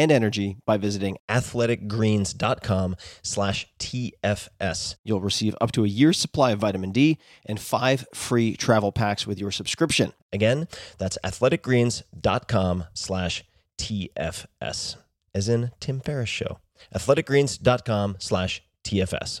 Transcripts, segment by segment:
and energy by visiting athleticgreens.com slash TFS. You'll receive up to a year's supply of vitamin D and five free travel packs with your subscription. Again, that's athleticgreens.com slash TFS, as in Tim Ferriss Show. athleticgreens.com slash TFS.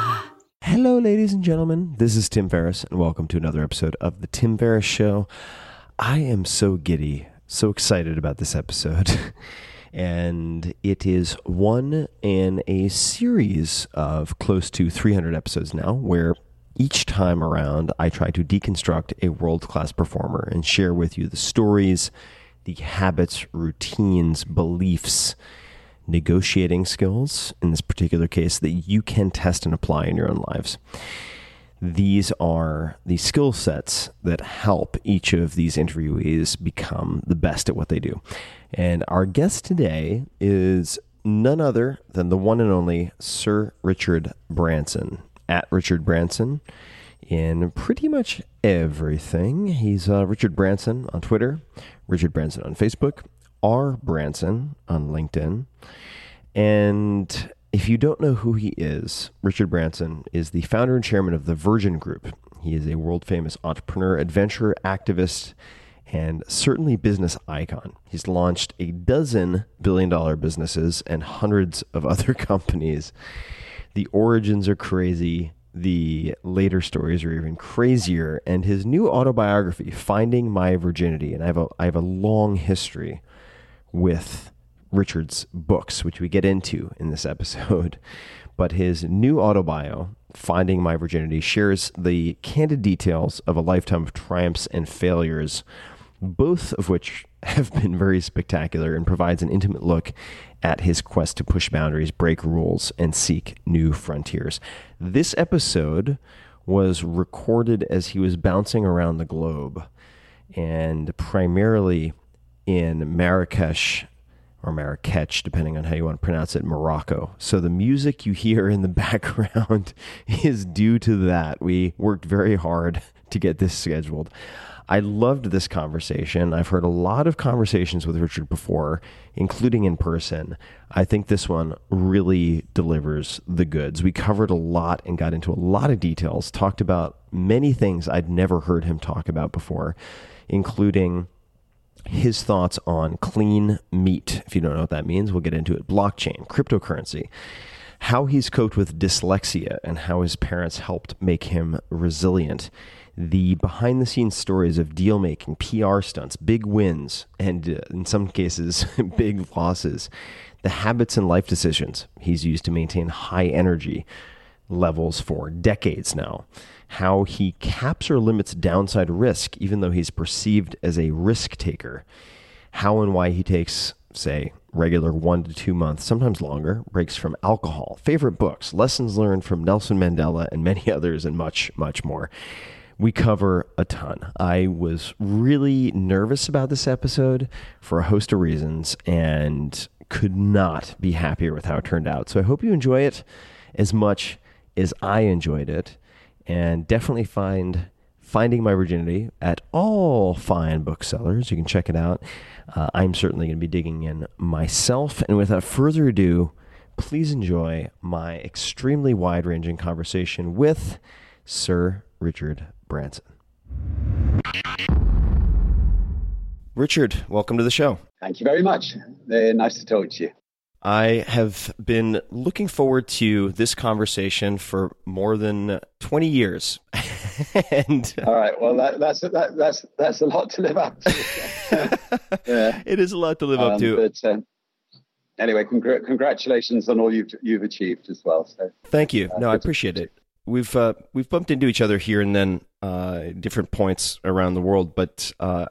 Hello, ladies and gentlemen. This is Tim Ferriss, and welcome to another episode of The Tim Ferriss Show. I am so giddy, so excited about this episode. and it is one in a series of close to 300 episodes now, where each time around I try to deconstruct a world class performer and share with you the stories, the habits, routines, beliefs, negotiating skills in this particular case that you can test and apply in your own lives. These are the skill sets that help each of these interviewees become the best at what they do. And our guest today is none other than the one and only Sir Richard Branson, at Richard Branson in pretty much everything. He's uh, Richard Branson on Twitter, Richard Branson on Facebook, R. Branson on LinkedIn. And if you don't know who he is, Richard Branson is the founder and chairman of the Virgin Group. He is a world famous entrepreneur, adventurer, activist, and certainly business icon. He's launched a dozen billion dollar businesses and hundreds of other companies. The origins are crazy. The later stories are even crazier. And his new autobiography, Finding My Virginity, and I have a, I have a long history with Richard's books, which we get into in this episode. But his new autobio, Finding My Virginity, shares the candid details of a lifetime of triumphs and failures, both of which have been very spectacular and provides an intimate look at his quest to push boundaries, break rules, and seek new frontiers. This episode was recorded as he was bouncing around the globe and primarily in Marrakesh or Marrakech, depending on how you want to pronounce it, Morocco. So the music you hear in the background is due to that. We worked very hard to get this scheduled. I loved this conversation. I've heard a lot of conversations with Richard before, including in person. I think this one really delivers the goods. We covered a lot and got into a lot of details, talked about many things I'd never heard him talk about before, including his thoughts on clean meat. If you don't know what that means, we'll get into it. Blockchain, cryptocurrency, how he's coped with dyslexia, and how his parents helped make him resilient. The behind the scenes stories of deal making, PR stunts, big wins, and uh, in some cases, big losses. The habits and life decisions he's used to maintain high energy levels for decades now. How he caps or limits downside risk, even though he's perceived as a risk taker. How and why he takes, say, regular one to two months, sometimes longer, breaks from alcohol. Favorite books, lessons learned from Nelson Mandela, and many others, and much, much more. We cover a ton. I was really nervous about this episode for a host of reasons and could not be happier with how it turned out. So I hope you enjoy it as much as I enjoyed it, and definitely find Finding My Virginity at all fine booksellers. You can check it out. Uh, I'm certainly going to be digging in myself. And without further ado, please enjoy my extremely wide ranging conversation with Sir Richard Branson. Richard, welcome to the show. Thank you very much. Uh, nice to talk to you. I have been looking forward to this conversation for more than 20 years. and all right, well, that, that's that, that's that's a lot to live up to. yeah. It is a lot to live um, up to. But, uh, anyway, congr- congratulations on all you've you've achieved as well. So, thank you. Uh, no, I appreciate it. We've uh, we've bumped into each other here and then, uh, different points around the world, but uh,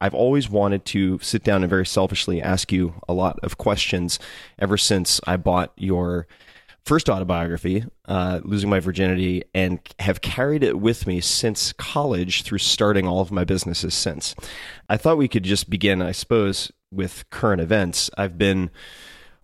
I've always wanted to sit down and very selfishly ask you a lot of questions ever since I bought your first autobiography, uh, Losing My Virginity, and have carried it with me since college through starting all of my businesses since. I thought we could just begin, I suppose, with current events. I've been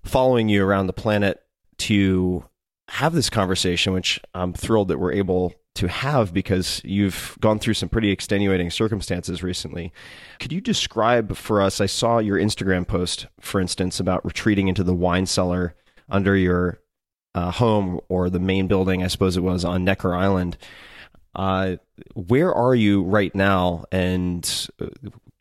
following you around the planet to have this conversation, which I'm thrilled that we're able to have because you've gone through some pretty extenuating circumstances recently. Could you describe for us? I saw your Instagram post, for instance, about retreating into the wine cellar under your uh, home or the main building, I suppose it was on Necker Island. Uh, where are you right now? And uh,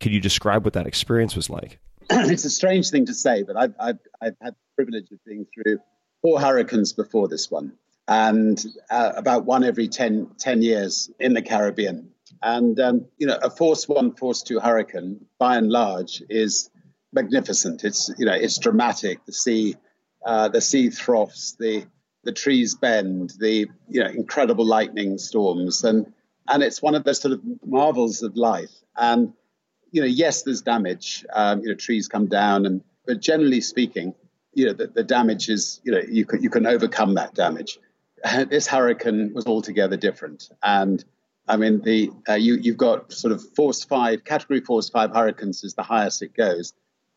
could you describe what that experience was like? it's a strange thing to say, but I've, I've, I've had the privilege of being through four hurricanes before this one and uh, about one every 10, 10, years in the Caribbean. And, um, you know, a force one, force two hurricane, by and large, is magnificent. It's, you know, it's dramatic. The sea, uh, the sea troughs, the, the trees bend, the, you know, incredible lightning storms. And, and it's one of the sort of marvels of life. And, you know, yes, there's damage. Um, you know, trees come down, and but generally speaking, you know, the, the damage is, you know, you can, you can overcome that damage. this hurricane was altogether different. And I mean, the uh, you you've got sort of force five, category force five hurricanes is the highest it goes.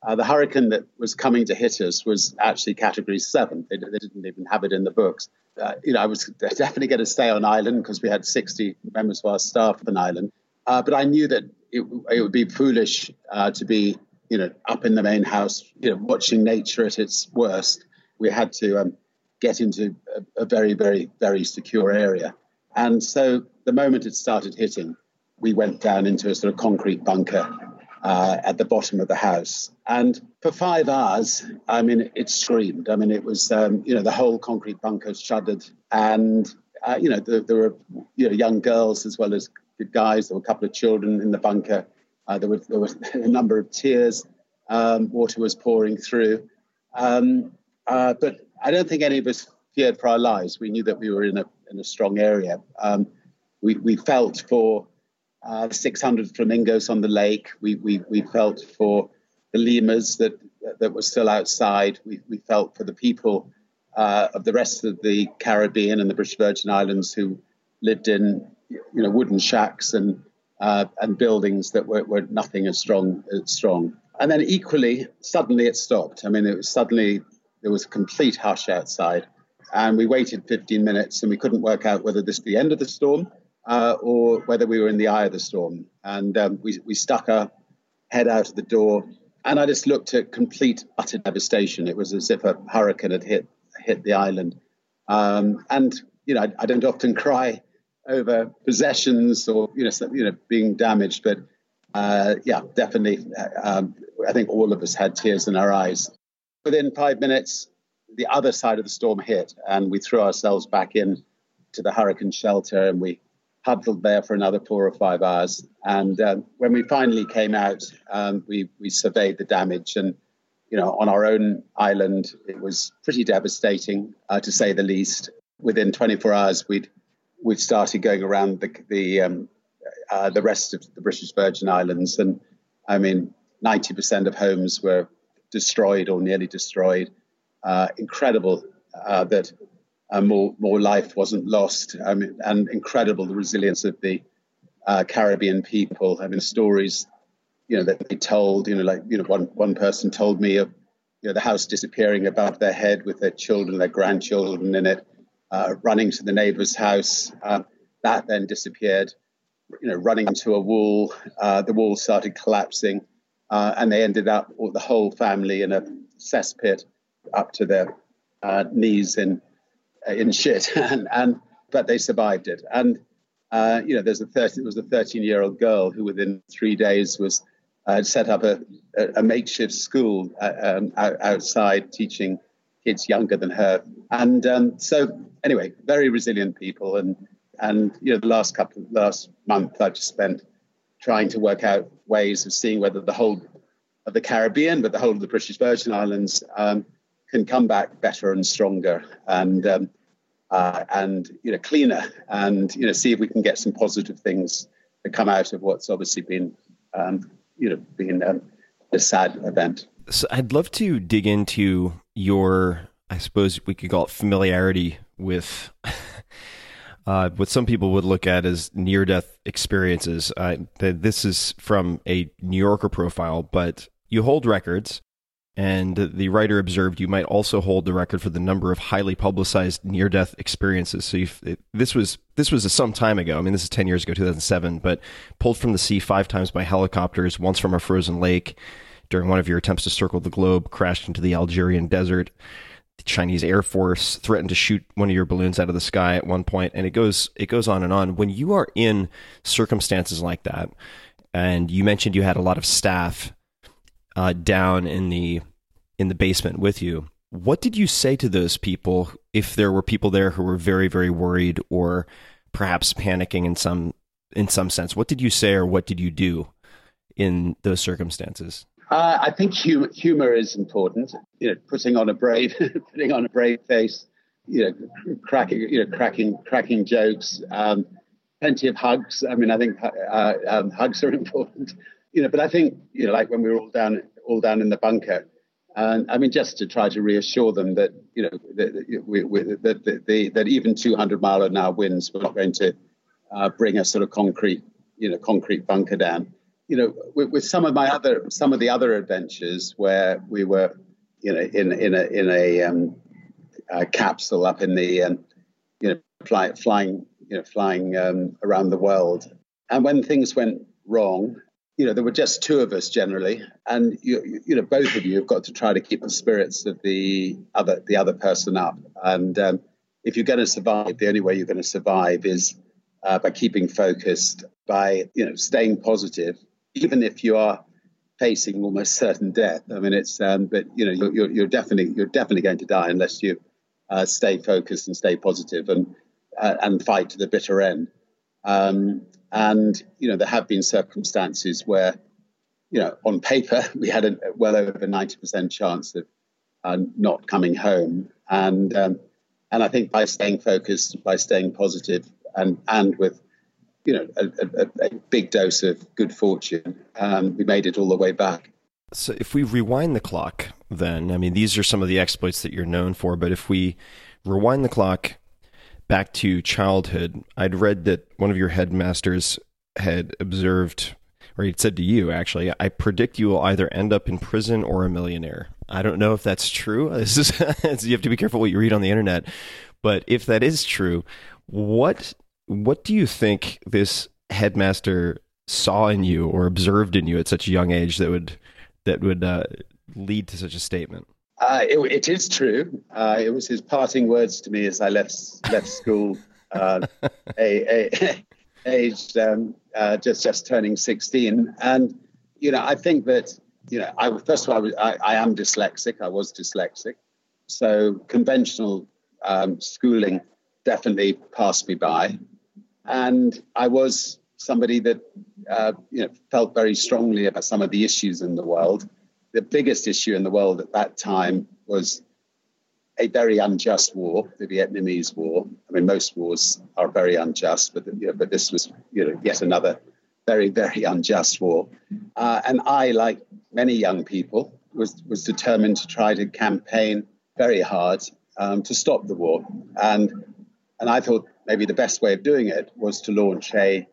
Uh, the hurricane that was coming to hit us was actually category seven. They, they didn't even have it in the books. Uh, you know, I was definitely going to stay on island because we had 60 members of our staff on island. Uh, but I knew that it, it would be foolish uh, to be, you know, up in the main house, you know, watching nature at its worst. We had to um, get into a, a very, very, very secure area. And so the moment it started hitting, we went down into a sort of concrete bunker uh, at the bottom of the house. And for five hours, I mean, it screamed. I mean, it was, um, you know, the whole concrete bunker shuddered. And, uh, you know, there, there, were you know, young girls as well as guys. There were a couple of children in the bunker. Uh, there, were, there was a number of tears. Um, water was pouring through. Um, uh, but I don't think any of us feared for our lives. We knew that we were in a in a strong area. Um, we we felt for uh, 600 flamingos on the lake. We we we felt for the lemurs that that were still outside. We we felt for the people uh, of the rest of the Caribbean and the British Virgin Islands who lived in you know wooden shacks and uh, and buildings that were, were nothing as strong as strong. And then equally, suddenly it stopped. I mean, it was suddenly there was a complete hush outside. And we waited 15 minutes and we couldn't work out whether this was the end of the storm uh, or whether we were in the eye of the storm. And um, we, we stuck our head out of the door. And I just looked at complete, utter devastation. It was as if a hurricane had hit, hit the island. Um, and, you know, I, I, don't often cry over possessions or, you know, you know, being damaged, but uh, yeah, definitely. Um, I think all of us had tears in our eyes. Within five minutes, the other side of the storm hit, and we threw ourselves back in to the hurricane shelter, and we huddled there for another four or five hours. And um, when we finally came out, um, we we surveyed the damage, and you know, on our own island, it was pretty devastating, uh, to say the least. Within 24 hours, we'd we'd started going around the the um, uh, the rest of the British Virgin Islands, and I mean, 90% of homes were destroyed or nearly destroyed. Uh, incredible uh, that uh, more more life wasn't lost. Mean, and incredible the resilience of the uh, Caribbean people. I mean, stories, you know, that they told. You know, like you know, one one person told me of you know the house disappearing above their head with their children, their grandchildren in it, uh, running to the neighbor's house. Uh, that then disappeared. You know, running into a wall. The wall started collapsing, and they ended up, with the whole family, in a cesspit up to their knees in in shit, and, and but they survived it. And uh, you know, there's a 30, it was a 13 year old girl who within three days was uh, set up a, a, a makeshift school uh, um, outside teaching kids younger than her. And um, so anyway, very resilient people. And and you know, the last couple last month I've just spent trying to work out ways of seeing whether the whole of the Caribbean, but the whole of the British Virgin Islands um, can come back better and stronger. And um, uh, and you know cleaner and you know see if we can get some positive things that come out of what's obviously been um, you know been um, a sad event. So I'd love to dig into your, I suppose we could call it familiarity with. Uh, what some people would look at as near-death experiences. Uh, this is from a New Yorker profile, but you hold records and the writer observed you might also hold the record for the number of highly publicized near-death experiences. So it, this was this was some time ago. I mean, this is ten years ago, two thousand seven. But pulled from the sea five times by helicopters, once from a frozen lake during one of your attempts to circle the globe, crashed into the Algerian desert. The Chinese Air Force threatened to shoot one of your balloons out of the sky at one point, and it goes it goes on and on. When you are in circumstances like that, and you mentioned you had a lot of staff uh, down in the in the basement with you. What did you say to those people if there were people there who were very very worried or perhaps panicking in some in some sense? What did you say or what did you do in those circumstances? Uh, I think humor, humor, is important. You know, putting on a brave, putting on a brave face. You know, cracking, you know, cracking, cracking jokes. Um, plenty of hugs. I mean, I think uh, um, hugs are important you know, but I think, you know, like when we were all down, all down in the bunker, and I mean, just to try to reassure them that, you know, that, we, that, that, that even 200 mile an hour winds were not going to uh, bring a sort of concrete, you know, concrete bunker down. You know, with, with, some of my other, some of the other adventures where we were, you know, in in a in a, um, a capsule up in the, um, you know, fly, flying, you know, flying um, around the world, and when things went wrong, you know, there were just two of us generally, and you, you know, both of you have got to try to keep the spirits of the other the other person up. And um, if you're going to survive, the only way you're going to survive is uh, by keeping focused, by you know, staying positive, even if you are facing almost certain death. I mean, it's um, but you know, you're, you're definitely you're definitely going to die unless you uh, stay focused and stay positive and uh, and fight to the bitter end. Um, and, you know, there have been circumstances where, you know, on paper, we had a well over 90% chance of uh, not coming home. And, um, and I think by staying focused, by staying positive, and, and with, you know, a, a, a big dose of good fortune, um, we made it all the way back. So if we rewind the clock, then, I mean, these are some of the exploits that you're known for, but if we rewind the clock back to childhood, I'd read that one of your headmasters had observed, or he'd said to you, actually, I predict you will either end up in prison or a millionaire. I don't know if that's true. This is you have to be careful what you read on the internet. But if that is true, what what do you think this headmaster saw in you or observed in you at such a young age that would that would uh, lead to such a statement? Uh, it, it is true. Uh, it was his parting words to me as I left left school. Uh, a, a, aged, um, uh, just just turning 16, and you know, I think that you know, I first of all, I, was, I, I am dyslexic. I was dyslexic, so conventional um, schooling definitely passed me by, and I was somebody that uh, you know felt very strongly about some of the issues in the world. The biggest issue in the world at that time was a very unjust war, the Vietnamese War. I mean, most wars are very unjust, but you know, but this was you know yet another very very unjust war. Uh, and I, like many young people, was was determined to try to campaign very hard um, to stop the war. And and I thought maybe the best way of doing it was to launch a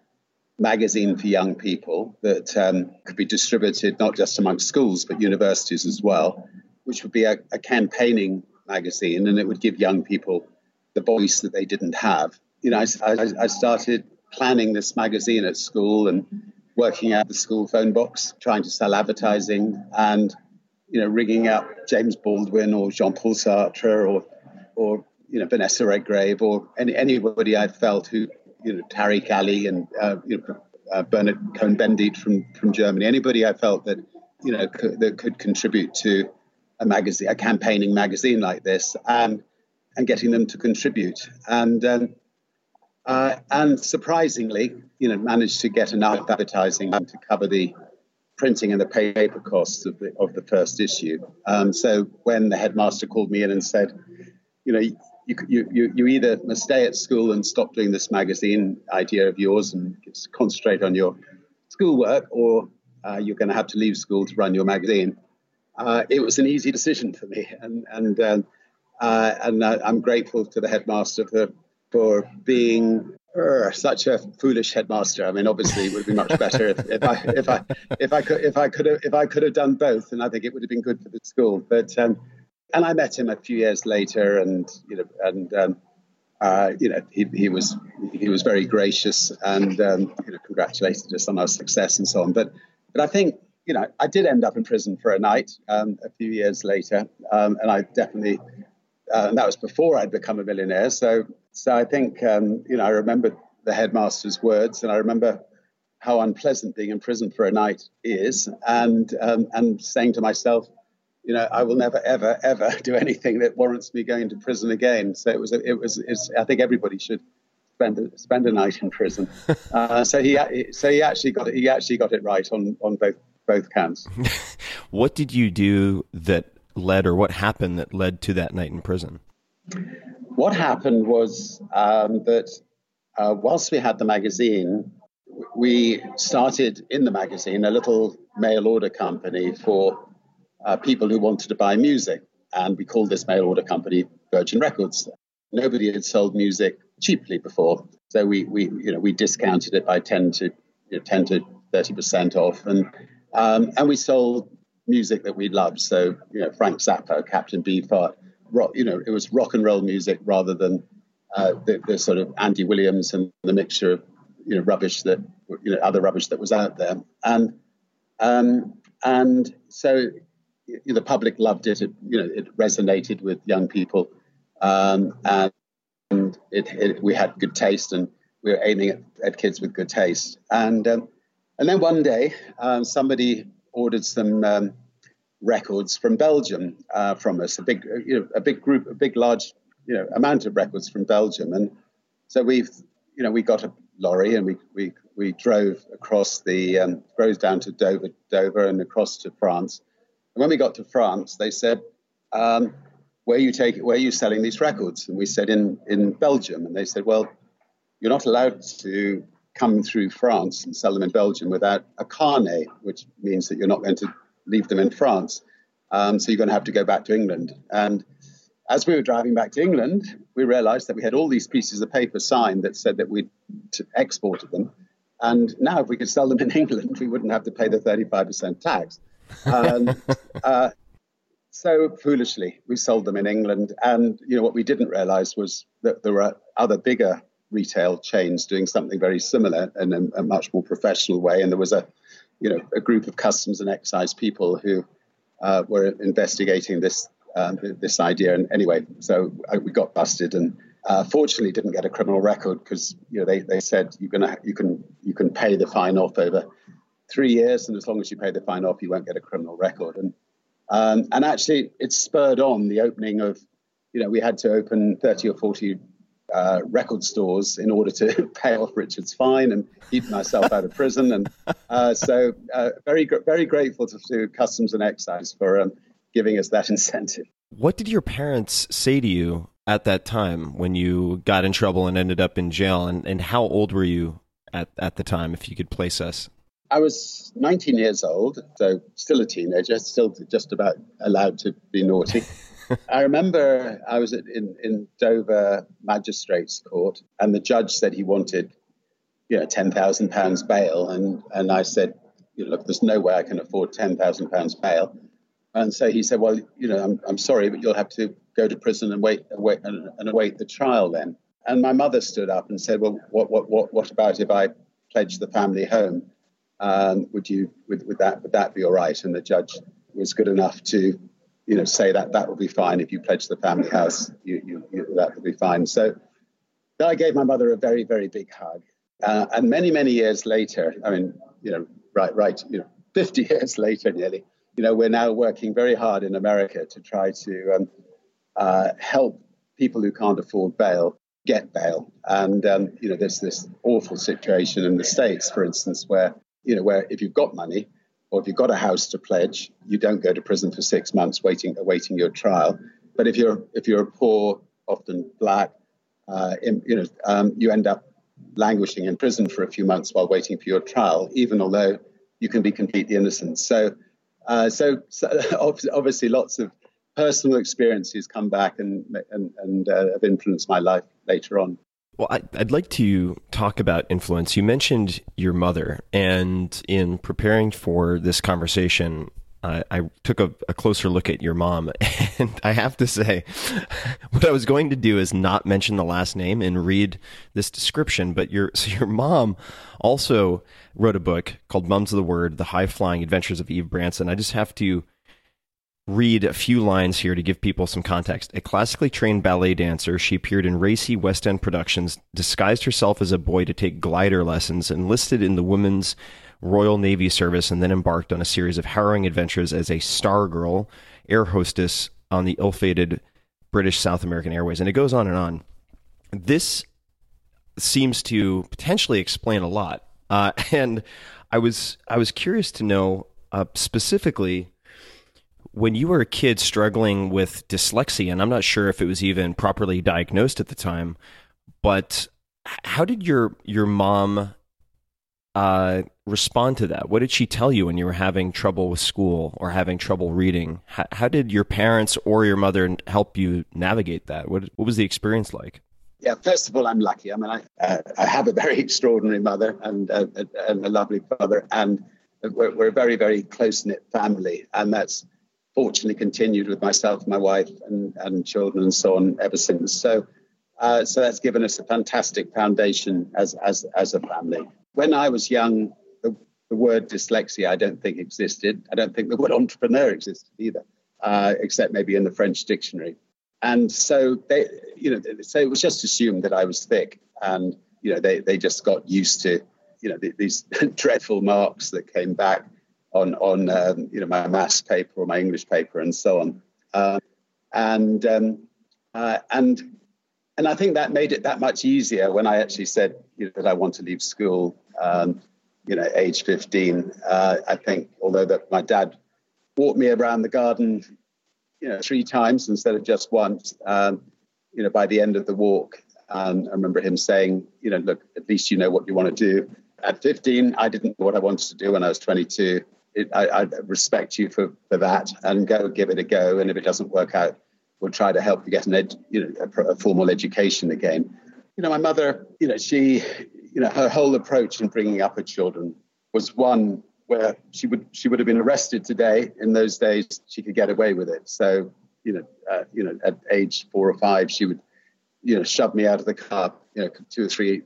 magazine for young people that um, could be distributed not just amongst schools but universities as well, which would be a, a campaigning magazine, and it would give young people the voice that they didn't have. You know, I, I, I started planning this magazine at school and working out the school phone box, trying to sell advertising, and you know, ringing up James Baldwin or Jean-Paul Sartre or or you know Vanessa Redgrave or any, anybody I felt who you know Tariq Ali and uh, you know uh, Bernard Cohn-Bendit from from Germany, anybody I felt that you know could, that could contribute to a magazine, a campaigning magazine like this, and and getting them to contribute. And um, uh, and surprisingly, you know, managed to get enough advertising to cover the printing and the paper costs of the of the first issue. Um, so when the headmaster called me in and said, you know, you, you, you, either must stay at school and stop doing this magazine idea of yours and concentrate on your schoolwork, or uh, you're going to have to leave school to run your magazine uh, it was an easy decision for me, and and um, uh, and uh, I'm grateful to the headmaster for for being uh, such a foolish headmaster. I mean, obviously, it would be much better if, if I if I if I could if I could have if I could have done both, and I think it would have been good for the school. But um, and I met him a few years later, and you know, and um, uh, you know, he, he was he was very gracious and um, you know congratulated us on our success and so on. But but I think you know, I did end up in prison for a night um, a few years later, um, and I definitely, uh, and that was before I'd become a millionaire. So, so I think, um, you know, I remember the headmaster's words, and I remember how unpleasant being in prison for a night is, and um, and saying to myself, you know, I will never, ever, ever do anything that warrants me going to prison again. So it was, it was, it's, I think everybody should spend a, spend a night in prison. Uh, so he, so he actually got it, he actually got it right on on both both counts. what did you do that led, or what happened that led to that night in prison? What happened was um, that uh, whilst we had the magazine, we started in the magazine a little mail order company for uh, people who wanted to buy music. And we called this mail order company Virgin Records. Nobody had sold music cheaply before. So we, we you know, we discounted it by 10 to, you know, 10 to 30% off. And um, and we sold music that we loved. So, you know, Frank Zappa, Captain Beefheart, rock, you know, it was rock and roll music rather than uh, the, the, sort of Andy Williams and the mixture of, you know, rubbish that, you know, other rubbish that was out there. And, um, and so the public loved it. It, you know, it resonated with young people. Um, and it, it, we had good taste and we were aiming at, at kids with good taste. And, um, and then one day, um, somebody ordered some um, records from Belgium uh, from us, a big, you know, a big group, a big, large, you know, amount of records from Belgium. And so we've, you know, we got a lorry and we we we drove across the um, down to Dover, Dover, and across to France. And when we got to France, they said, um, "Where are you taking? Where are you selling these records?" And we said, "In in Belgium." And they said, "Well, you're not allowed to come through France and sell them in Belgium without a carnet, which means that you're not going to leave them in France. Um, so you're going to have to go back to England. And as we were driving back to England, we realized that we had all these pieces of paper signed that said that we'd exported them. And now, if we could sell them in England, we wouldn't have to pay the 35% tax. Um, uh, so foolishly, we sold them in England. And you know what we didn't realize was that there were other bigger retail chains doing something very similar in a, a, much more professional way. And there was a, you know, a group of customs and excise people who uh, were investigating this um, this idea. And anyway, so uh, we got busted, and Uh, fortunately, didn't get a criminal record because you know they, they said you can you can you can pay the fine off over three years, and as long as you pay the fine off, you won't get a criminal record. And um, and actually, it spurred on the opening of you know we had to open thirty or forty uh, record stores in order to pay off Richard's fine and keep myself out of prison. And uh, so, uh, very very grateful to, to, Customs and Excise for um, giving us that incentive. What did your parents say to you at that time when you got in trouble and ended up in jail? And, and how old were you at, at the time, if you could place us? I was 19 years old, so still a teenager, still just about allowed to be naughty. I remember I was in, in Dover Magistrates Court, and the judge said he wanted, you know, ten thousand pounds bail, and and I said, you know, look, there's no way I can afford ten thousand pounds bail, and so he said, well, you know, I'm, I'm sorry, but you'll have to go to prison and wait, wait and, and await the trial then. And my mother stood up and said, well, what what what what about if I pledge the family home? Um, would you would, would that would that be all right? And the judge was good enough to you know, say that that would be fine if you pledge the family house. You, you, you, that would be fine. So I gave my mother a very, very big hug. Uh, and many, many years later, I mean, you know, right, right, you know, 50 years later nearly, you know, we're now working very hard in America to try to um, uh, help people who can't afford bail get bail. And, um, you know, there's this awful situation in the States, for instance, where, you know, where if you've got money, or if you've got a house to pledge, you don't go to prison for six months waiting awaiting your trial. But if you're if you're a poor, often black, uh, in, you know, um, you end up languishing in prison for a few months while waiting for your trial, even although you can be completely innocent. So, uh, so, so, obviously, lots of personal experiences come back and and, and uh, have influenced my life later on. Well, I, would like to talk about influence. You mentioned your mother, and in preparing for this conversation, I took a, a, closer look at your mom, and I have to say, what I was going to do is not mention the last name and read this description. But your so your mom also wrote a book called "Mums of the Word: The High Flying Adventures of Eve Branson." I just have to read a few lines here to give people some context. A classically trained ballet dancer, she appeared in racy West End productions, disguised herself as a boy to take glider lessons, enlisted in the Women's Royal Navy Service, and then embarked on a series of harrowing adventures as a star girl, air hostess on the ill-fated British South American Airways. And it goes on and on. This seems to potentially explain a lot. Uh, and I was I was curious to know uh, specifically when you were a kid struggling with dyslexia, and I'm not sure if it was even properly diagnosed at the time, but how did your your mom uh, respond to that? What did she tell you when you were having trouble with school or having trouble reading? How, how did your parents or your mother help you navigate that? What what was the experience like? Yeah, first of all, I'm lucky. I mean, I uh, I have a very extraordinary mother and uh, and a lovely father, and we're, we're a very very close knit family, and that's fortunately continued with myself, my wife, and, and children, and so on ever since. So, uh, so that's given us a fantastic foundation as as as a family. When I was young, the, the word dyslexia I don't think existed. I don't think the word entrepreneur existed either, uh, except maybe in the French dictionary. And so they, you know, so it was just assumed that I was thick, and you know, they they just got used to, you know, these dreadful marks that came back on on um, you know my maths paper or my English paper and so on, uh, and um, uh, and and I think that made it that much easier when I actually said you know, that I want to leave school. Um, you know, age 15. Uh, I think although that my dad walked me around the garden, you know, three times instead of just once. Um, you know, by the end of the walk, um, I remember him saying, you know, look, at least you know what you want to do. At 15, I didn't know what I wanted to do when I was 22 it, I, I, respect you for, for that and go give it a go. And if it doesn't work out, we'll try to help you get an ed, you know, a, a, formal education again. You know, my mother, you know, she, you know, her whole approach in bringing up her children was one where she would she would have been arrested today. In those days, she could get away with it. So, you know, uh, you know, at age four or five, she would, you know, shove me out of the car, you know, two or three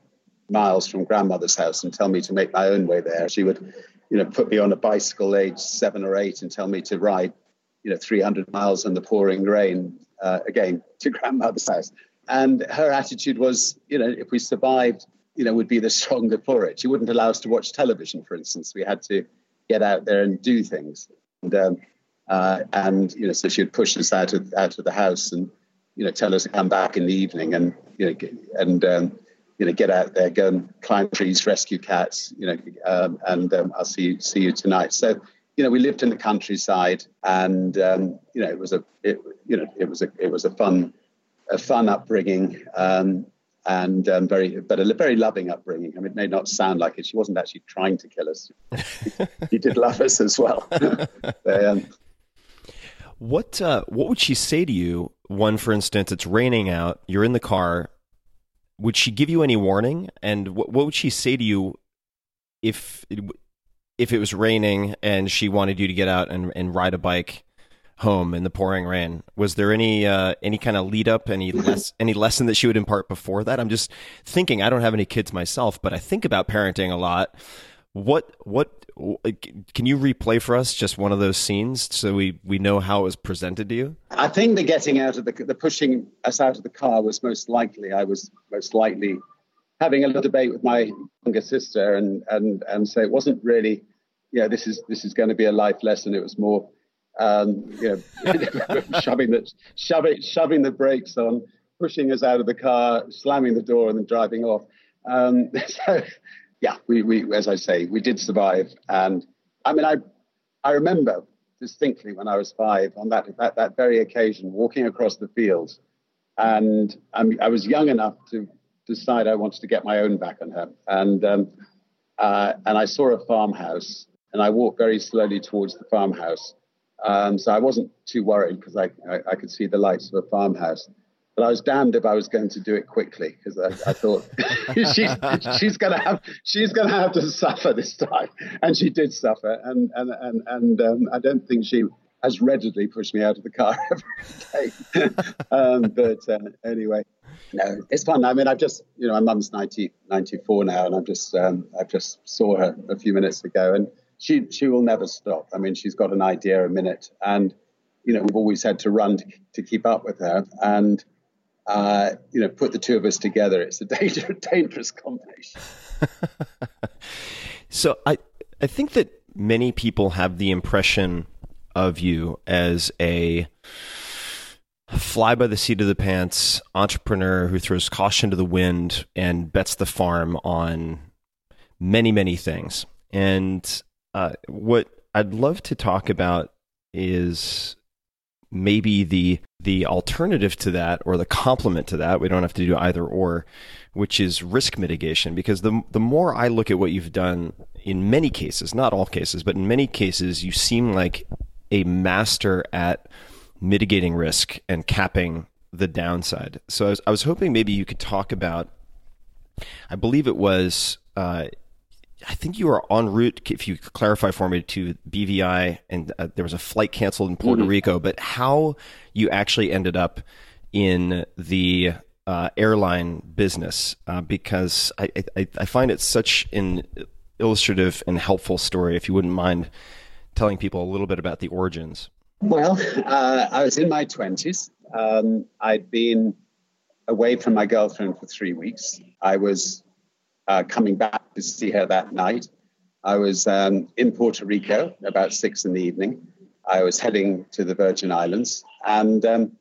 miles from grandmother's house and tell me to make my own way there. She would you know, put me on a bicycle age seven or eight and tell me to ride, you know, 300 miles in the pouring rain, uh, again, to grandmother's house. and her attitude was, you know, if we survived, you know, would be the stronger for it. She wouldn't allow us to watch television, for instance. We had to get out there and do things. And, um, uh, and you know, so she would push us out of out of the house and you know tell us to come back in the evening and you know and um, you know get out there, go and climb trees, rescue cats, you know, um, and um, I'll see you see you tonight. So you know, we lived in the countryside, and um, you know, it was a it, you know it was a it was a fun a fun upbringing. Um, and um, very, but a very loving upbringing. I mean, it may not sound like it. She wasn't actually trying to kill us. he did love us as well. but, um, What uh, what would she say to you? One, for instance, it's raining out. You're in the car. Would she give you any warning? And what, what would she say to you if it, if it was raining and she wanted you to get out and, and ride a bike home in the pouring rain? Was there any uh, any kind of lead up, any less any lesson that she would impart before that? I'm just thinking. I don't have any kids myself, but I think about parenting a lot. What what can you replay for us just one of those scenes so we we know how it was presented to you? I think the getting out of the the pushing us out of the car was most likely. I was most likely having a little debate with my younger sister and and and so it wasn't really yeah this is this is going to be a life lesson. It was more um, you know shoving the shoving shoving the brakes on, pushing us out of the car, slamming the door, and then driving off. Um, so yeah, we, we, as I say, we did survive. And I mean, I, I remember distinctly when I was five on that, that, that very occasion, walking across the fields. And um, I was young enough to decide I wanted to get my own back on her. And, um, uh, and I saw a farmhouse and I walked very slowly towards the farmhouse. Um, so I wasn't too worried because I, I, I could see the lights of a farmhouse. But I was damned if I was going to do it quickly because I, I, thought she's she's going to have she's going to have to suffer this time, and she did suffer, and and and and um, I don't think she has readily pushed me out of the car every day. um, but uh, anyway, no, it's fun. I mean, I've just you know my mum's 90, 94 now, and I've just um, I've just saw her a few minutes ago, and she she will never stop. I mean, she's got an idea a minute, and you know we've always had to run to, to keep up with her, and uh, you know, put the two of us together, it's a dangerous, dangerous combination. so I, I think that many people have the impression of you as a fly by the seat of the pants entrepreneur who throws caution to the wind and bets the farm on many, many things. And uh, what I'd love to talk about is maybe the the alternative to that or the complement to that we don't have to do either or which is risk mitigation. Because the the more i look at what you've done in many cases not all cases but in many cases you seem like a master at mitigating risk and capping the downside. So i was, I was hoping maybe you could talk about i believe it was uh, I think you were en route, if you could clarify for me, to BVI, and uh, there was a flight canceled in Puerto mm-hmm. Rico. But how you actually ended up in the uh, airline business? Uh, because I, I, I, find it such an illustrative and helpful story. If you wouldn't mind telling people a little bit about the origins. Well, uh, I was in my twenties. Um, I'd been away from my girlfriend for three weeks. I was uh, coming back to see her that night. I was um, in Puerto Rico about six in the evening. I was heading to the Virgin Islands, and um,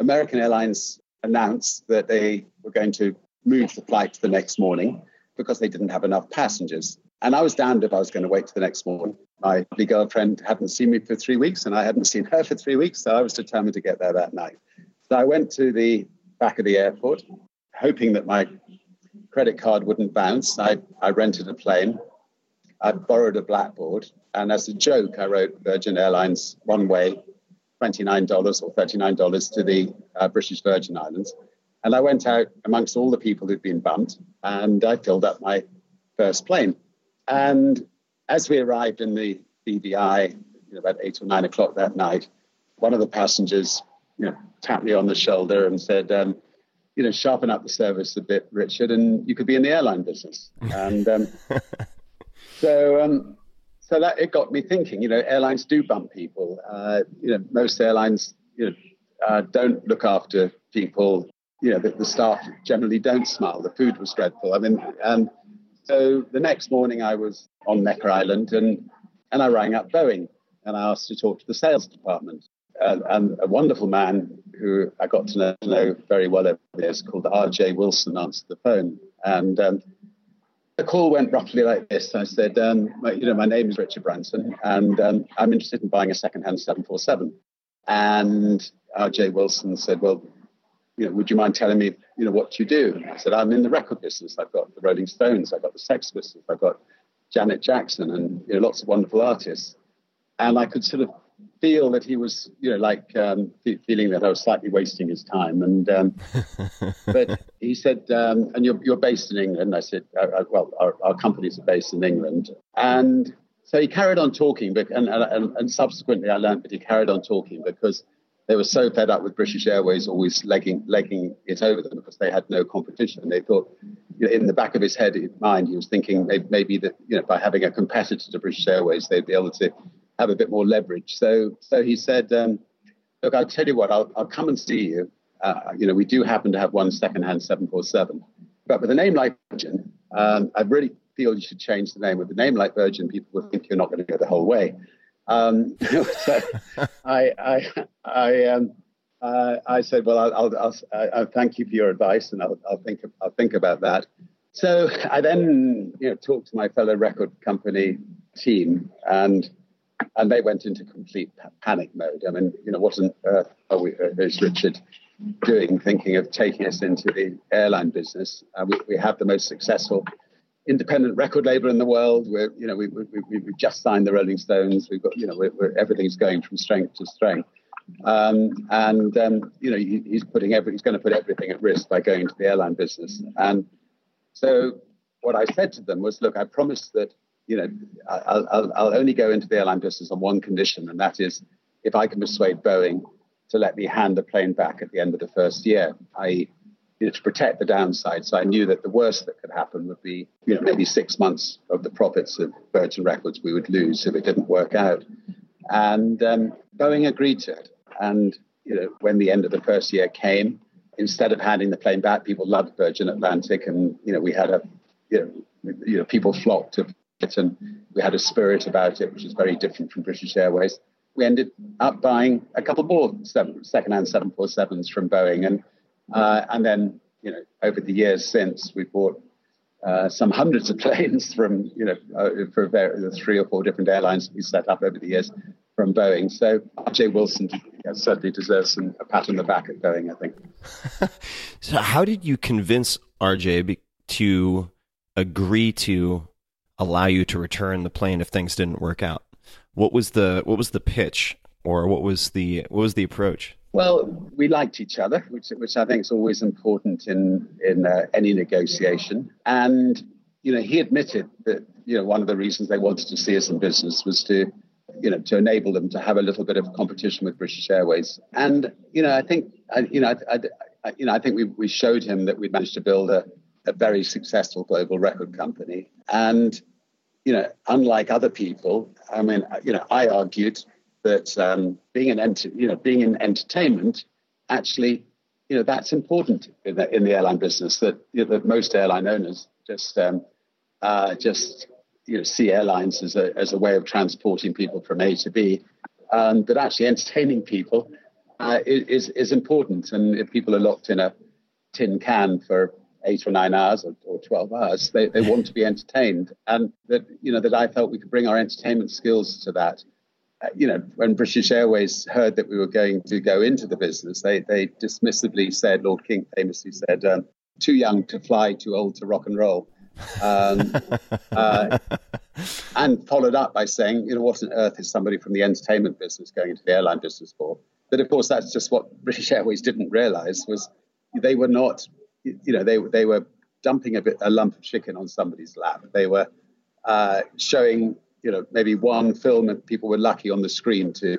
American Airlines announced that they were going to move the flight to the next morning because they didn't have enough passengers. And I was damned if I was going to wait to the next morning. My girlfriend hadn't seen me for three weeks, and I hadn't seen her for three weeks, so I was determined to get there that night. So I went to the back of the airport, hoping that my credit card wouldn't bounce. I, I rented a plane. I borrowed a blackboard. And as a joke, I wrote Virgin Airlines one way, $29 or $39 to the uh, British Virgin Islands. And I went out amongst all the people who'd been bumped and I filled up my first plane. And as we arrived in the BVI, you know, about eight or nine o'clock that night, one of the passengers you know, tapped me on the shoulder and said, um, you know, sharpen up the service a bit, Richard, and you could be in the airline business. And um, so, um, so that it got me thinking. You know, airlines do bump people. Uh, you know, most airlines, you know, uh, don't look after people. you know, the, the staff generally don't smile. The food was dreadful. I mean, and so the next morning I was on Necker Island and, and I rang up Boeing and I asked to talk to the sales department. And, and a wonderful man who I got to know, very well over the called R.J. Wilson answered the phone. And um, the call went roughly like this. I said, um, my, you know, my name is Richard Branson, and um, I'm interested in buying a second-hand 747. And R.J. Wilson said, well, you know, would you mind telling me, you know, what you do? I said, I'm in the record business. I've got the Rolling Stones, I've got the Sex Pistols, I've got Janet Jackson, and you know, lots of wonderful artists. And I could sort of feel that he was, you know, like um, feeling that I was slightly wasting his time. And um, but he said, um, "And you're you're based in England?" I said, uh, uh, "Well, our, our companies are based in England." And so he carried on talking, but and, and, and subsequently I learned that he carried on talking because they were so fed up with British Airways always legging legging it over them because they had no competition. And they thought, you know, in the back of his head, mind, he was thinking maybe, maybe that you know by having a competitor to British Airways, they'd be able to have a bit more leverage. So so he said, um, look, I'll tell you what, I'll, I'll come and see you. Uh, you know, we do happen to have one second-hand 747, but with a name like Virgin, um, I really feel you should change the name. With a name like Virgin, people will think you're not going to go the whole way. Um, so I, I, I, um, uh, I said, well, I'll, I'll, I'll, I'll, thank you for your advice, and I'll, I'll think, I'll think about that. So I then, you know, talked to my fellow record company team, and and they went into complete panic mode. I mean, you know, what on earth are we, uh, is Richard doing, thinking of taking us into the airline business? Uh, we, we have the most successful independent record label in the world. We're, you know, we, we, we, we just signed the Rolling Stones. We've got, you know, we're, we're, everything's going from strength to strength. Um, and, um, you know, he, he's putting every, he's going to put everything at risk by going into the airline business. And so what I said to them was, look, I promise that, you know, I'll, I'll, I'll only go into the airline business on one condition, and that is if I can persuade Boeing to let me hand the plane back at the end of the first year, i.e., you know, to protect the downside. So I knew that the worst that could happen would be, you know, maybe six months of the profits of Virgin Records we would lose if it didn't work out. And um, Boeing agreed to it. And you know, when the end of the first year came, instead of handing the plane back, people loved Virgin Atlantic, and you know, we had a, you know, you know, people flocked to and we had a spirit about it, which is very different from British Airways. We ended up buying a couple more seven, second-hand 747s from Boeing, and uh, and then, you know, over the years since, we bought uh, some hundreds of planes from, you know, uh, for the three or four different airlines we set up over the years from Boeing. So Jay Wilson certainly deserves some, a pat on the back at Boeing, I think. so, how did you convince RJ to agree to allow you to return the plane if things didn't work out? What was the what was the pitch, or what was the what was the approach? Well, we liked each other, which, which I think is always important in in uh, any negotiation. And you know, he admitted that you know one of the reasons they wanted to see us in business was to you know to enable them to have a little bit of competition with British Airways. And you know, I think you know, I, I, you know, I think we we showed him that we'd managed to build a a very successful global record company. And you know, unlike other people, I mean, you know, I argued that um, being an ent- you know being in entertainment actually you know that's important in the, in the airline business that you know, that most airline owners just um, uh, just you know see airlines as a as a way of transporting people from A to B, um, but actually entertaining people uh, is is important. And if people are locked in a tin can for eight or nine hours or, or 12 hours, they, they want to be entertained. And that, you know, that I felt we could bring our entertainment skills to that. Uh, you know, when British Airways heard that we were going to go into the business, they they dismissively said, Lord King famously said, um, "Too young to fly, too old to rock and roll," um, uh, and followed up by saying, "You know, what on earth is somebody from the entertainment business going into the airline business for?" But of course, that's just what British Airways didn't realise was they were not, you know, they they were dumping a bit a lump of chicken on somebody's lap. They were uh, showing you know, maybe one film and people were lucky on the screen to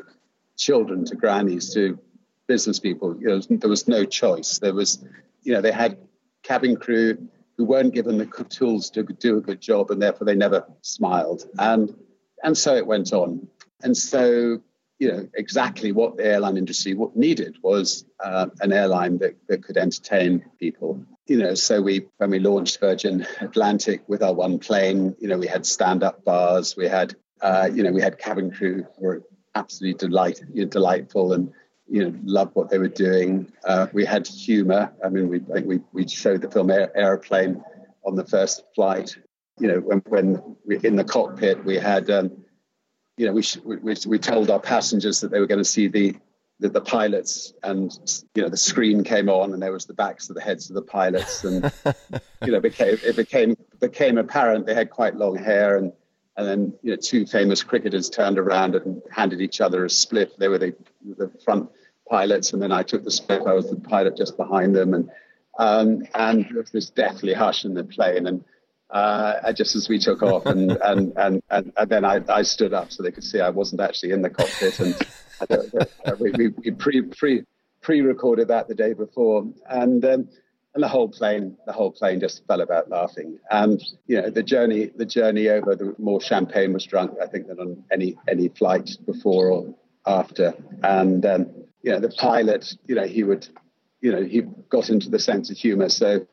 children, to grannies, to business people. You know, there was no choice. There was, you know, they had cabin crew who weren't given the tools to do a good job, and therefore they never smiled. And and so it went on. And so, you know exactly what the airline industry what needed was uh, an airline that, that could entertain people. You know so we when we launched virgin atlantic with our one plane you know we had stand-up bars we had uh, you know we had cabin crew who were absolutely delight, you know, delightful and you know loved what they were doing. Uh, we had humor. I mean we I think we, we showed the film Air, airplane on the first flight. You know when, when we, in the cockpit we had um, you know, we, we, we told our passengers that they were going to see the, the, the pilots, and you know, the screen came on, and there was the backs of the heads of the pilots, and you know, became it became became apparent they had quite long hair, and and then you know, two famous cricketers turned around and handed each other a split. They were the the front pilots, and then I took the split. I was the pilot just behind them, and um, and there was this deathly hush in the plane, and uh, just as we took off, and and, and, and, and then I, I stood up so they could see I wasn't actually in the cockpit, and uh, we, we, we pre pre pre recorded that the day before, and um, and the whole plane the whole plane just fell about laughing, and you know the journey the journey over the more champagne was drunk I think than on any any flight before or after, and um, you know the pilot you know he would you know he got into the sense of humour so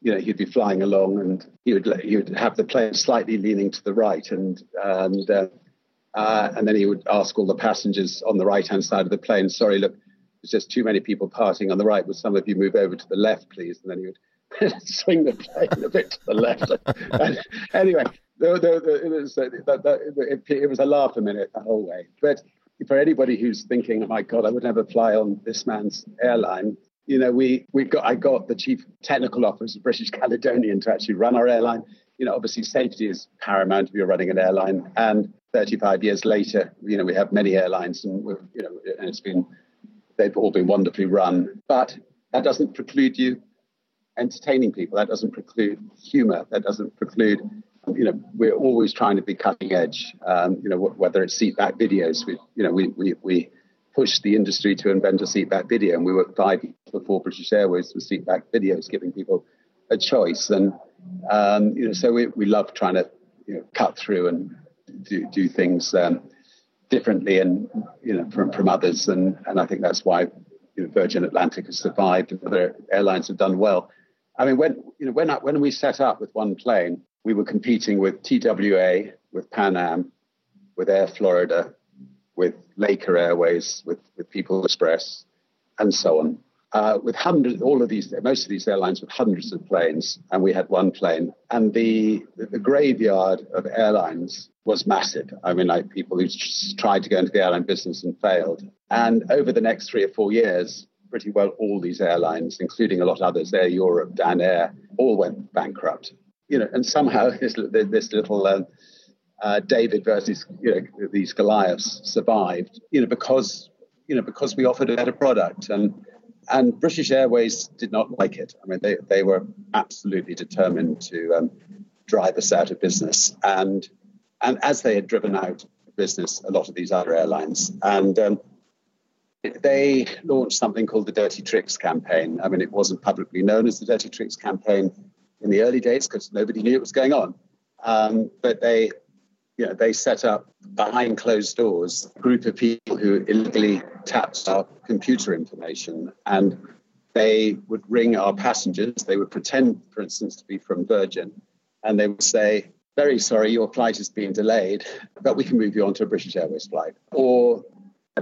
you know, he'd be flying along and he would he would have the plane slightly leaning to the right, and and uh, uh, and then he would ask all the passengers on the right hand side of the plane, "Sorry, look, there's just too many people parting on the right. Would some of you move over to the left, please?" And then he would swing the plane a bit to the left. and anyway, it, was, it, it was a laugh a minute the whole way, but for anybody who's thinking, oh my God, I would never fly on this man's airline, you know, we we got I got the chief technical officer of British Caledonian to actually run our airline. You know, obviously safety is paramount if you're running an airline. And 35 years later, you know, we have many airlines, and we're, you know, and it's been they've all been wonderfully run. But that doesn't preclude you entertaining people. That doesn't preclude humor. That doesn't preclude you know, we're always trying to be cutting edge. Um, you know, whether it's seatback videos, we, you know, we, we, we pushed the industry to invent a seatback video. And we were five before British Airways with seatback videos, giving people a choice. And, um, you know, so we, we love trying to you know, cut through and do, do things um, differently and, you know, from, from others. And, and I think that's why you know, Virgin Atlantic has survived and other airlines have done well. I mean, when, you know, when, when we set up with one plane, we were competing with TWA, with Pan Am, with Air Florida, with Laker Airways, with, with People Express, and so on. Uh, with hundreds, all of these, most of these airlines with hundreds of planes, and we had one plane. And the the graveyard of airlines was massive. I mean, like people who tried to go into the airline business and failed. And over the next three or four years, pretty well all these airlines, including a lot of others, Air Europe, Dan Air, all went bankrupt. You know, and somehow this this little uh, uh, David versus you know, these Goliaths survived, you know, because you know because we offered a better product and and British Airways did not like it. I mean, they they were absolutely determined to um, drive us out of business, and and as they had driven out business, a lot of these other airlines, and um, they launched something called the Dirty Tricks campaign. I mean, it wasn't publicly known as the Dirty Tricks campaign in the early days because nobody knew it was going on. Um, but they you know, they set up behind closed doors a group of people who illegally tapped our computer information and they would ring our passengers. They would pretend, for instance, to be from Virgin, and they would say, Very sorry, your flight has been delayed, but we can move you on to a British Airways flight. Or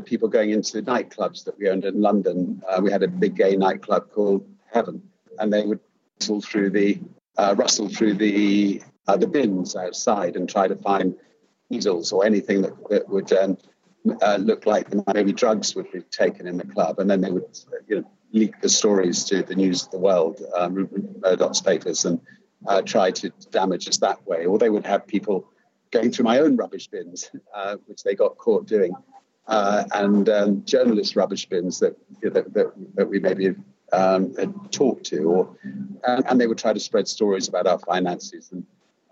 people going into nightclubs that we owned in London. Uh, we had a big gay nightclub called Heaven, and they would rustle through the uh, rustle through the uh, the bins outside and try to find needles or anything that, that would um, uh, look like maybe drugs would be taken in the club, and then they would you know, leak the stories to the news of the world, um, Rupert Murdoch's papers, and uh, try to damage us that way. Or they would have people going through my own rubbish bins, uh, which they got caught doing, uh, and um, journalist rubbish bins that, you know, that, that, that, we maybe um, had talked to, or and, and, they would try to spread stories about our finances and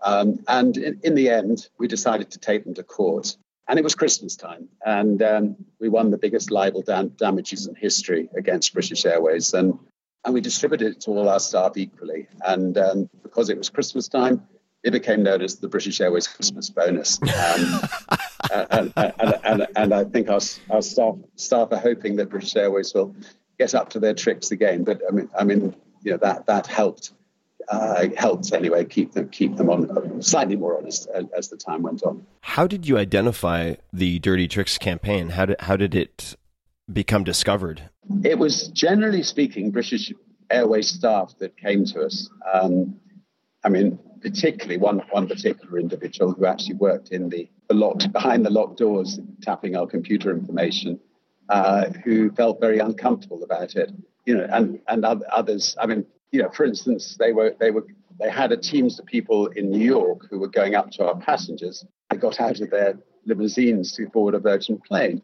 um, and in, in, the end, we decided to take them to court. And it was Christmas time. And um, we won the biggest libel dam- damages in history against British Airways. And, and we distributed it to all our staff equally. And um, because it was Christmas time, it became known as the British Airways Christmas bonus. Um, and, and, and, and, I think our, our staff staff are hoping that British Airways will get up to their tricks again. But I mean, I mean, you know that that helped uh, helped anyway keep them keep them on slightly more honest as, as, the time went on. How did you identify the Dirty Tricks campaign? How did how did it become discovered? It was generally speaking British Airways staff that came to us. Um, I mean, particularly one one particular individual who actually worked in the, the locked behind the locked doors, tapping our computer information, uh, who felt very uncomfortable about it. You know, and and others. I mean, you know, for instance, they were they were they had a teams of people in New York who were going up to our passengers. They got out of their limousines to board a Virgin plane.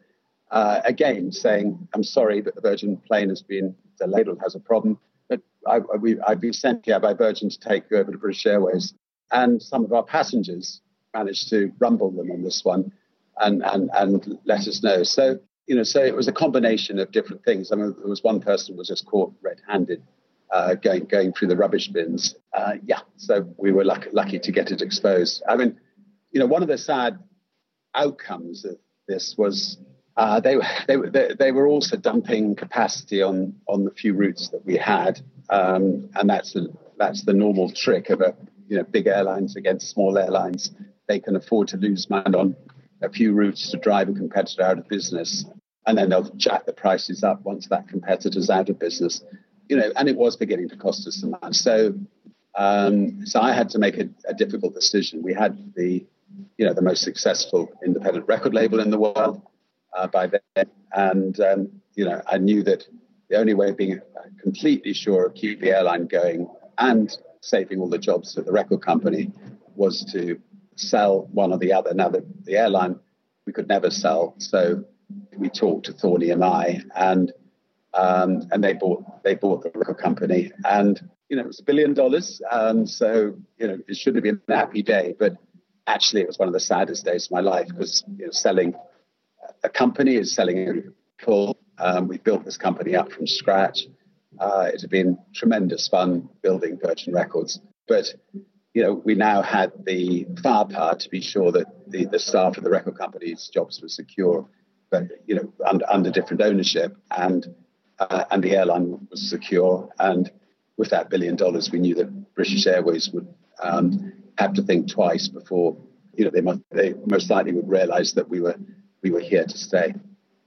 Uh, again, saying, "I'm sorry, but the Virgin plane has been delayed or has a problem." But I, I've been sent here by Virgin to take you over to British Airways, and some of our passengers managed to rumble them on this one, and and and let us know. So you know, so it was a combination of different things. I mean, there was one person who was just caught red-handed uh, going going through the rubbish bins. Uh, yeah, so we were lucky, lucky to get it exposed. I mean, you know, one of the sad outcomes of this was uh, they, they they were also dumping capacity on on the few routes that we had, um, and that's the, that's the normal trick of a you know big airlines against small airlines. They can afford to lose money on a few routes to drive a competitor out of business, and then they'll jack the prices up once that competitor's out of business you know, and it was beginning to cost us some money. So, um, so I had to make a, a, difficult decision. We had the, you know, the most successful independent record label in the world uh, by then, and um, you know, I knew that the only way of being completely sure of keeping the airline going and saving all the jobs for the record company was to sell one or the other. Now, the, the airline we could never sell, so we talked to Thorn EMI, and um, and they bought they bought the record company, and you know it was a billion dollars. Um, so you know it should have been a happy day, but actually it was one of the saddest days of my life because you know selling a company is selling full. Um, we built this company up from scratch. Uh, it had been tremendous fun building Virgin Records, but you know we now had the firepower to be sure that the, the staff of the record company's jobs were secure, but you know under, under different ownership and uh, and the airline was secure. And with that billion dollars, we knew that British Airways would um, have to think twice before, you know, they, must, they most likely would realize that we were we were here to stay.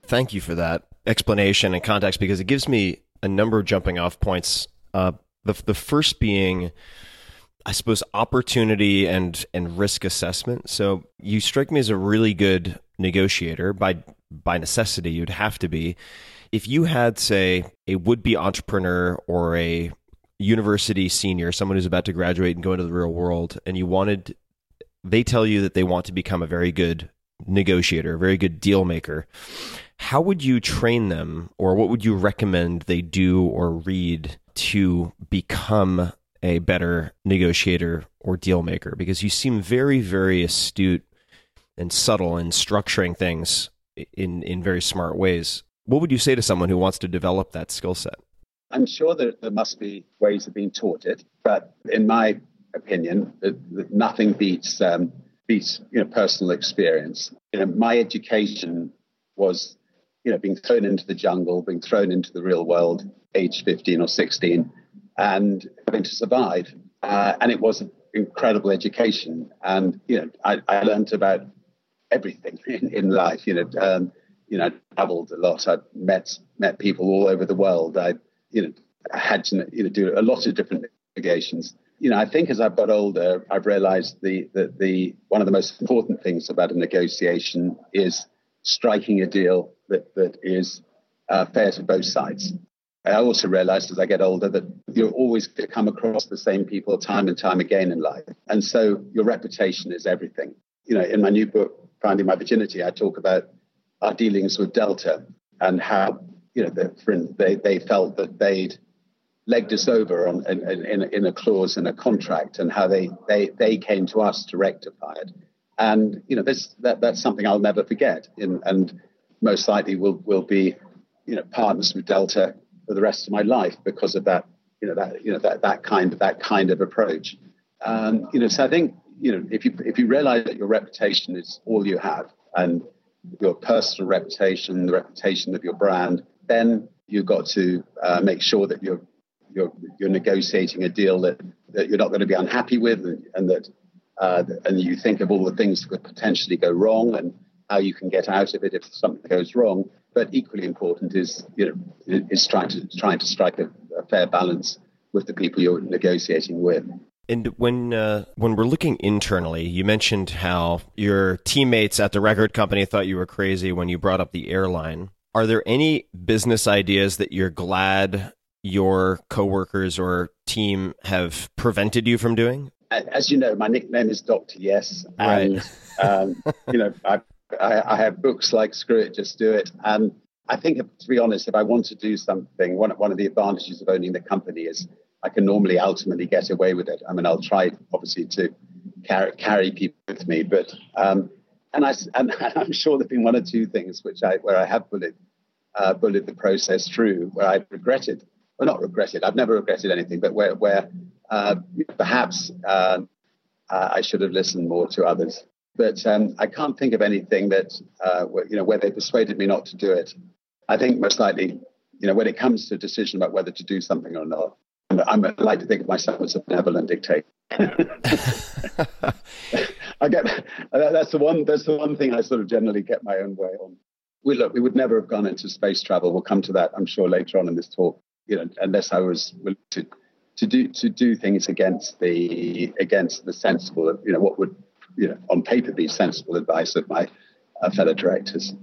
Thank you for that explanation and context because it gives me a number of jumping off points. Uh, the the first being. I suppose opportunity and and risk assessment. So you strike me as a really good negotiator by by necessity. You'd have to be, if you had, say, a would be entrepreneur or a university senior, someone who's about to graduate and go into the real world, and you wanted, they tell you that they want to become a very good negotiator, a very good deal maker. How would you train them, or what would you recommend they do or read to become a better negotiator or deal maker? Because you seem very, very astute and subtle in structuring things in in very smart ways. What would you say to someone who wants to develop that skill set? I'm sure that there must be ways of being taught it, but in my opinion, nothing beats um, beats you know personal experience. You know, my education was you know being thrown into the jungle, being thrown into the real world, age 15 or 16, and having to survive. Uh, and it was an incredible education. And you know, I, I learned about everything in, in life. You know. Um, you know, I traveled a lot. I met met people all over the world. I, you know, I had to you know do a lot of different negotiations. You know, I think as I've got older, I've realised the that the one of the most important things about a negotiation is striking a deal that that is uh, fair to both sides. I also realized as I get older that you're always going to come across the same people time and time again in life. And so your reputation is everything. You know, in my new book, Finding My Virginity, I talk about our dealings with Delta and how you know the, they they felt that they'd legged us over on in, in, in, a clause in a contract and how they they they came to us to rectify it. And you know this that that's something I'll never forget. In, and most likely will will be you know partners with Delta for the rest of my life because of that you know that you know that that kind of that kind of approach. Um, you know so I think you know if you if you realize that your reputation is all you have and your personal reputation, the reputation of your brand, then you've got to uh, make sure that you're, you're, you're negotiating a deal that, that you're not going to be unhappy with and, and that uh, and you think of all the things that could potentially go wrong and how you can get out of it if something goes wrong. But equally important is you know is trying to trying to strike a, a fair balance with the people you're negotiating with. And when uh, when we're looking internally, you mentioned how your teammates at the record company thought you were crazy when you brought up the airline. Are there any business ideas that you're glad your coworkers or team have prevented you from doing? As you know, my nickname is Doctor Yes, and Right. um, you know I, I, I have books like Screw It, Just Do It, and I think to be honest, if I want to do something, one one of the advantages of owning the company is I can normally ultimately get away with it. I mean, I'll try obviously to carry carry people with me, but um, and I and I'm sure there've been one or two things which I where I have bullied uh, bullied the process through where I've regretted, well, not regretted. I've never regretted anything, but where where uh, perhaps uh, I should have listened more to others. But um, I can't think of anything that uh, you know where they persuaded me not to do it. I think most likely, you know, when it comes to a decision about whether to do something or not, I'm, I'm like to think of myself as a benevolent dictator. I get that's the one. That's the one thing I sort of generally get my own way on. We look, we would never have gone into space travel. We'll come to that, I'm sure, later on in this talk. You know, unless I was willing to to do to do things against the against the sensible, you know, what would you know on paper be sensible advice of my uh, fellow directors.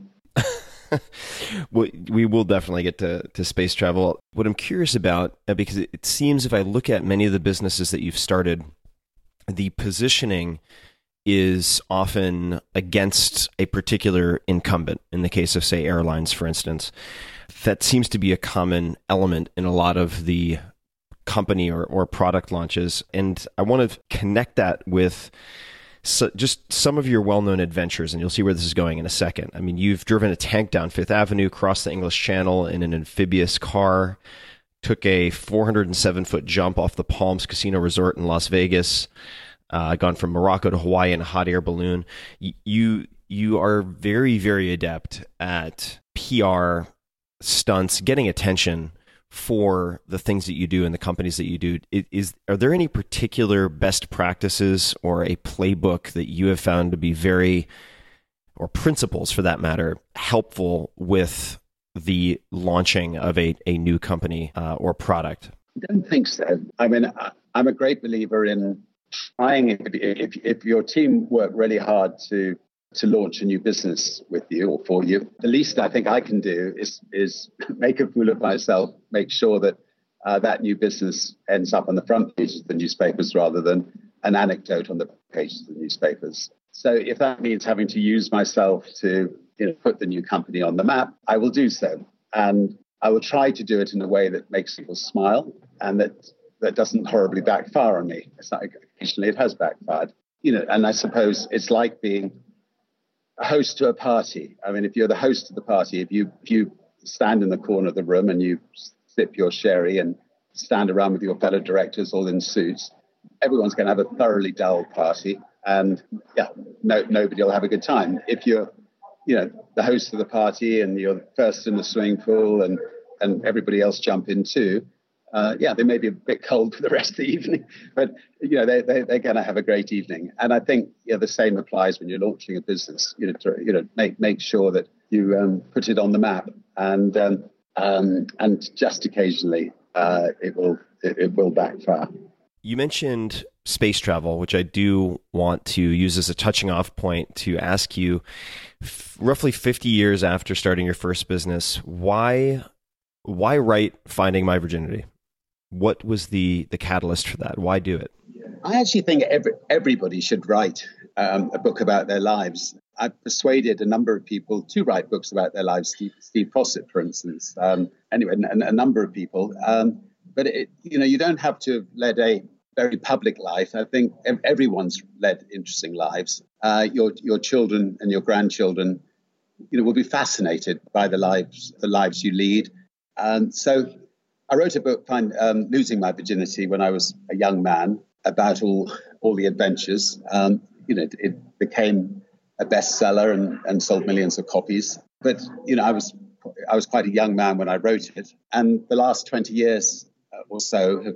We will definitely get to, to space travel. What I'm curious about, uh, because it, it seems if I look at many of the businesses that you've started, the positioning is often against a particular incumbent. In the case of, say, airlines, for instance, that seems to be a common element in a lot of the company or, or product launches. And I want to connect that with so just some of your well-known adventures, and you'll see where this is going in a second. I mean, you've driven a tank down Fifth Avenue, crossed the English Channel in an amphibious car, took a 407-foot jump off the Palms Casino Resort in Las Vegas, uh, gone from Morocco to Hawaii in a hot air balloon. Y- You you are very very adept at PR stunts, getting attention for the things that you do and the companies that you do is are there any particular best practices or a playbook that you have found to be very or principles for that matter helpful with the launching of a, a new company uh, or product I don't think so. I mean, I'm a great believer in trying. If, if, if your team work really hard to to launch a new business with you or for you, the least I think I can do is is make a fool of myself. Make sure that uh, that new business ends up on the front pages of the newspapers rather than an anecdote on the pages of the newspapers. So if that means having to use myself to you know, put the new company on the map, I will do so. And I will try to do it in a way that makes people smile and that that doesn't horribly backfire on me. It's not, occasionally it has backfired, you know. And I suppose it's like being a host to a party. I mean, if you're the host of the party, if you if you stand in the corner of the room and you sip your sherry and stand around with your fellow directors all in suits, everyone's going to have a thoroughly dull party, and yeah, no nobody will have a good time. If you're you know the host of the party and you're first in the swimming pool and and everybody else jump in too uh, yeah they may be a bit cold for the rest of the evening but you know they, they, they're going to have a great evening. And i think yeah, the same applies when you're launching a business you know to, you know make make sure that you um, put it on the map. And um, um, and just occasionally uh, it will it, it will backfire. You mentioned space travel, which I do want to use as a touching off point to ask you f- roughly 50 years after starting your first business, why why write Finding My Virginity? What was the the catalyst for that? Why do it? I actually think every, everybody should write um, a book about their lives. I've persuaded a number of people to write books about their lives. Steve, Steve Fossett, for instance. Um, anyway, and a number of people. Um, but it, you know, you don't have to have led a very public life. I think everyone's led interesting lives. Uh, your your children and your grandchildren, you know, will be fascinated by the lives the lives you lead. And so, I wrote a book, find, um, "Losing My Virginity," when I was a young man, about all all the adventures. Um, you know, it, it became a bestseller and, and sold millions of copies. But you know, I was I was quite a young man when I wrote it, and the last twenty years or so have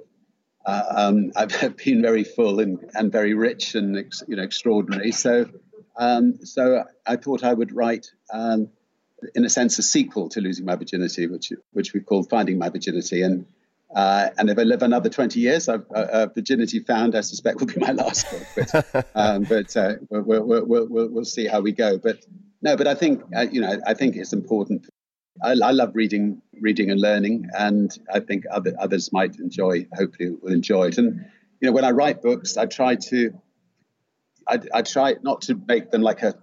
uh, um, I've been very full and, and very rich and you know extraordinary. So um, so I thought I would write, um, in a sense, a sequel to Losing My Virginity, which which we called Finding My Virginity. And uh, and if I live another 20 years, I've, uh, uh, Virginity Found, I suspect, will be my last book. But, um, but uh, we'll, we'll, we'll, we'll, see how we go. But no, but I think, uh, you know, I think it's important. I, I, love reading, reading and learning, and I think other, others might enjoy, hopefully will enjoy it. And, you know, when I write books, I try to, I, I try not to make them like a,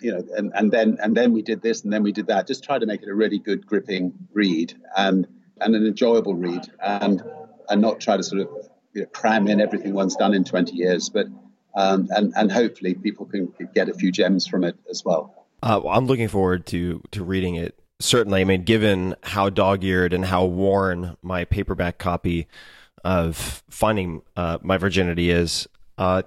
you know, and, and then, and then we did this and then we did that. Just try to make it a really good gripping read. And, and an enjoyable read, and and not try to sort of you know, cram in everything one's done in 20 years, but um, and and hopefully people can get a few gems from it as well. Uh, well I'm looking forward to to reading it. Certainly, I mean, given how dog-eared and how worn my paperback copy of Finding uh, My Virginity is, uh,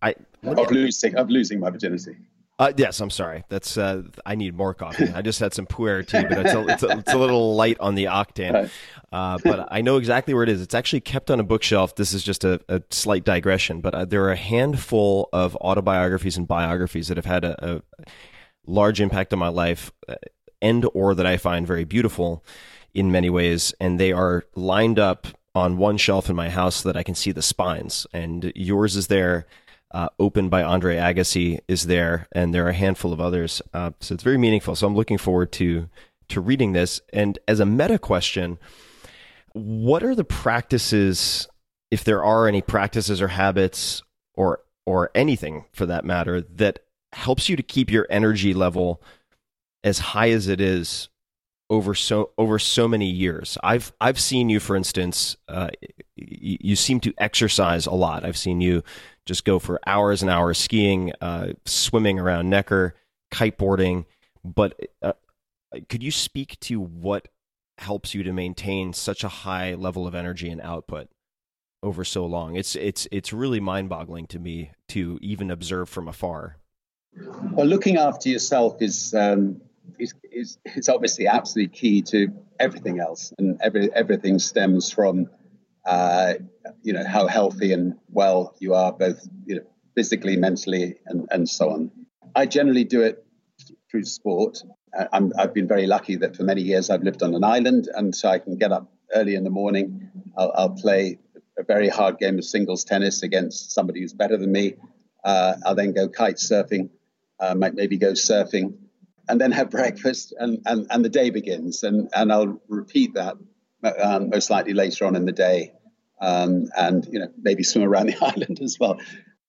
I of losing of losing my virginity. Uh, yes, I'm sorry. That's uh, I need more coffee. I just had some pu'er tea, but it's a, it's, a, it's a little light on the octane. Uh, but I know exactly where it is. It's actually kept on a bookshelf. This is just a, a slight digression, but uh, there are a handful of autobiographies and biographies that have had a, a large impact on my life, uh, and or that I find very beautiful in many ways, and they are lined up on one shelf in my house so that I can see the spines. And yours is there uh, opened by Andre Agassi is there, and there are a handful of others. Uh, so it's very meaningful. So I'm looking forward to to reading this. And as a meta question, what are the practices, if there are any practices or habits or or anything for that matter, that helps you to keep your energy level as high as it is over so over so many years. I've I've seen you, for instance, uh, you, you seem to exercise a lot. I've seen you just go for hours and hours skiing, uh, swimming around Necker, kiteboarding. But uh, could you speak to what helps you to maintain such a high level of energy and output over so long? It's it's it's really mind-boggling to me to even observe from afar. Well, looking after yourself is um, is, is is obviously absolutely key to everything else, and every everything stems from uh, you know how healthy and well you are, both you know physically, mentally, and, and so on. I generally do it through sport. i have been very lucky that for many years I've lived on an island, and so I can get up early in the morning. I'll, I'll play a very hard game of singles tennis against somebody who's better than me. Uh, I'll then go kite surfing, uh, maybe go surfing, and then have breakfast, and, and, and the day begins. And, and I'll repeat that um, most likely later on in the day, um, and you know maybe swim around the island as well.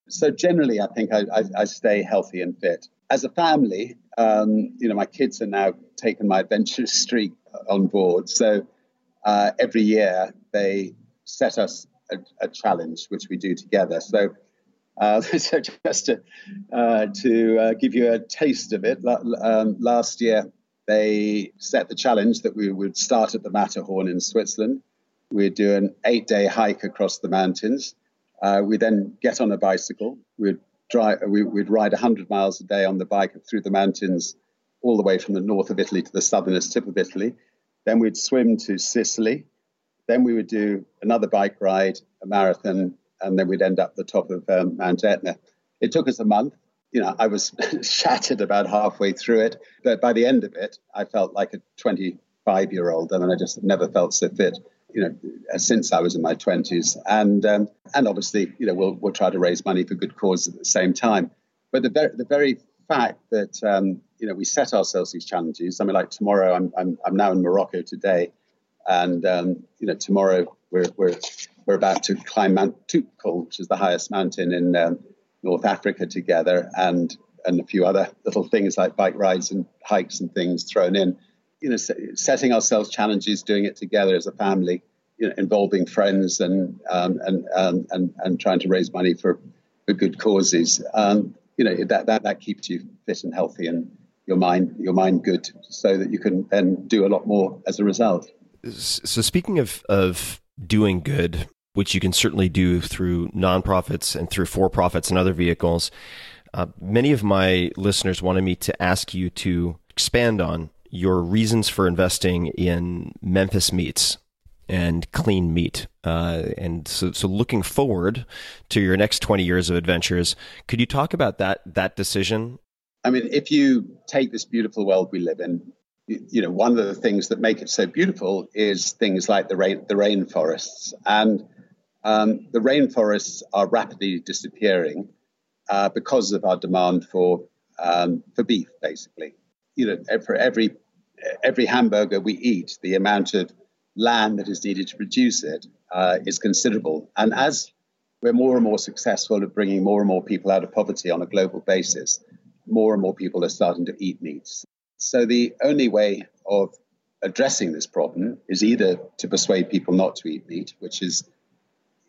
So generally, I think I, I, I stay healthy and fit. As a family, um, you know, my kids are now taking my adventurous streak on board. So uh, every year they set us a, a, challenge, which we do together. So. Uh, so just to, uh, to uh, give you a taste of it, um, last year they set the challenge that we would start at the Matterhorn in Switzerland. We'd do an eight day hike across the mountains. Uh, we then get on a bicycle. We'd, drive, we, would ride 100 miles a day on the bike through the mountains, all the way from the north of Italy to the southernest tip of Italy. Then we'd swim to Sicily. Then we would do another bike ride, a marathon, and then we'd end up the top of um, Mount Etna. It took us a month you know, I was shattered about halfway through it. But by the end of it, I felt like a 25 year old. I mean, I just never felt so fit, you know, since I was in my 20s. And um, and obviously, you know, we'll, we'll try to raise money for good cause at the same time. But the very, the very fact that, um, you know, we set ourselves these challenges. I mean, like tomorrow, I'm, I'm, I'm now in Morocco today. And, um, you know, tomorrow we're, we're, we're about to climb Mount Toubkal, which is the highest mountain in um, North Africa together and and a few other little things like bike rides and hikes and things thrown in. You know, setting ourselves challenges, doing it together as a family, you know, involving friends and um, and, um, and and trying to raise money for, for good causes. Um, you know, that, that that keeps you fit and healthy and your mind your mind good, so that you can then do a lot more as a result. So speaking of of doing good, which you can certainly do through nonprofits and through for profits and other vehicles. Uh, many of my listeners wanted me to ask you to expand on your reasons for investing in Memphis Meats and clean meat. Uh, and so, so looking forward to your next 20 years of adventures, could you talk about that, that decision? I mean, if you take this beautiful world we live in, you, know, one of the things that make it so beautiful is things like the rain, the rainforests. And um, the rainforests are rapidly disappearing uh, because of our demand for um, for beef, basically. You know, for every every hamburger we eat, the amount of land that is needed to produce it uh, is considerable. And as we're more and more successful at bringing more and more people out of poverty on a global basis, more and more people are starting to eat meats. So the only way of addressing this problem is either to persuade people not to eat meat, which is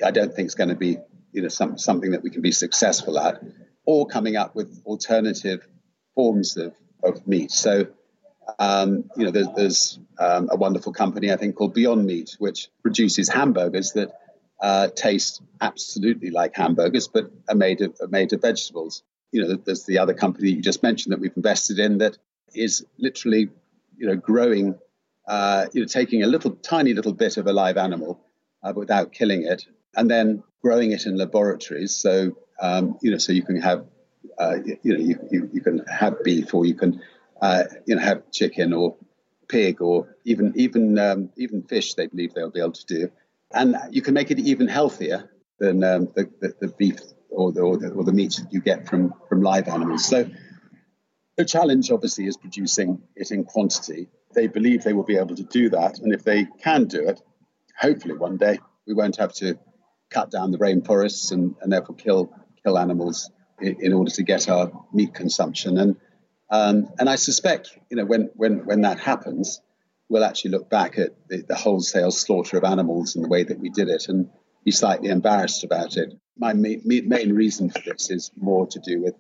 I don't think is going to be you know some, something that we can be successful at, or coming up with alternative forms of, of meat. So um, you know, there's, there's um, a wonderful company I think called Beyond Meat, which produces hamburgers that uh, taste absolutely like hamburgers, but are made of are made of vegetables. You know, there's the other company you just mentioned that we've invested in that is literally, you know, growing, uh, you know, taking a little tiny little bit of a live animal uh, without killing it, and then growing it in laboratories. So, um, you know, so you can have, uh, you know, you, you, you can have beef or you can uh, you know, have chicken or pig or even even um, even fish. They believe they'll be able to do, and you can make it even healthier than um, the, the, the, beef or the, or the or the meat that you get from from live animals. So the challenge, obviously, is producing it in quantity. They believe they will be able to do that, and if they can do it, hopefully one day we won't have to cut down the rainforests and, and therefore kill kill animals in, in order to get our meat consumption. And um, and I suspect, you know, when, when, when that happens, we'll actually look back at the, the, wholesale slaughter of animals and the way that we did it and be slightly embarrassed about it. My main, main reason for this is more to do with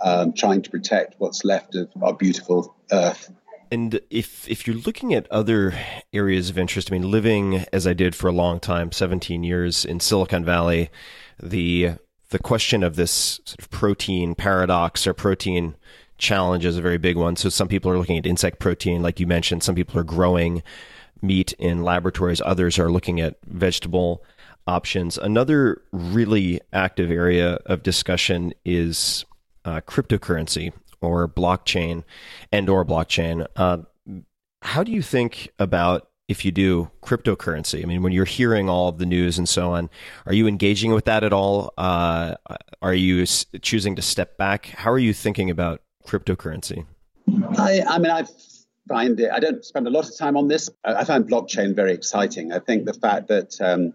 um, trying to protect what's left of our beautiful earth. And if if you're looking at other areas of interest, I mean, living as I did for a long time, 17 years in Silicon Valley, the the question of this sort of protein paradox or protein challenge is a very big one. So some people are looking at insect protein, like you mentioned. Some people are growing meat in laboratories. Others are looking at vegetable options. Another really active area of discussion is uh, cryptocurrency or blockchain and or blockchain. Uh, how do you think about if you do cryptocurrency? I mean, when you're hearing all of the news and so on, are you engaging with that at all? Uh, are you choosing to step back? How are you thinking about cryptocurrency? I, I mean, I find it, I don't spend a lot of time on this. I, find blockchain very exciting. I think the fact that, um,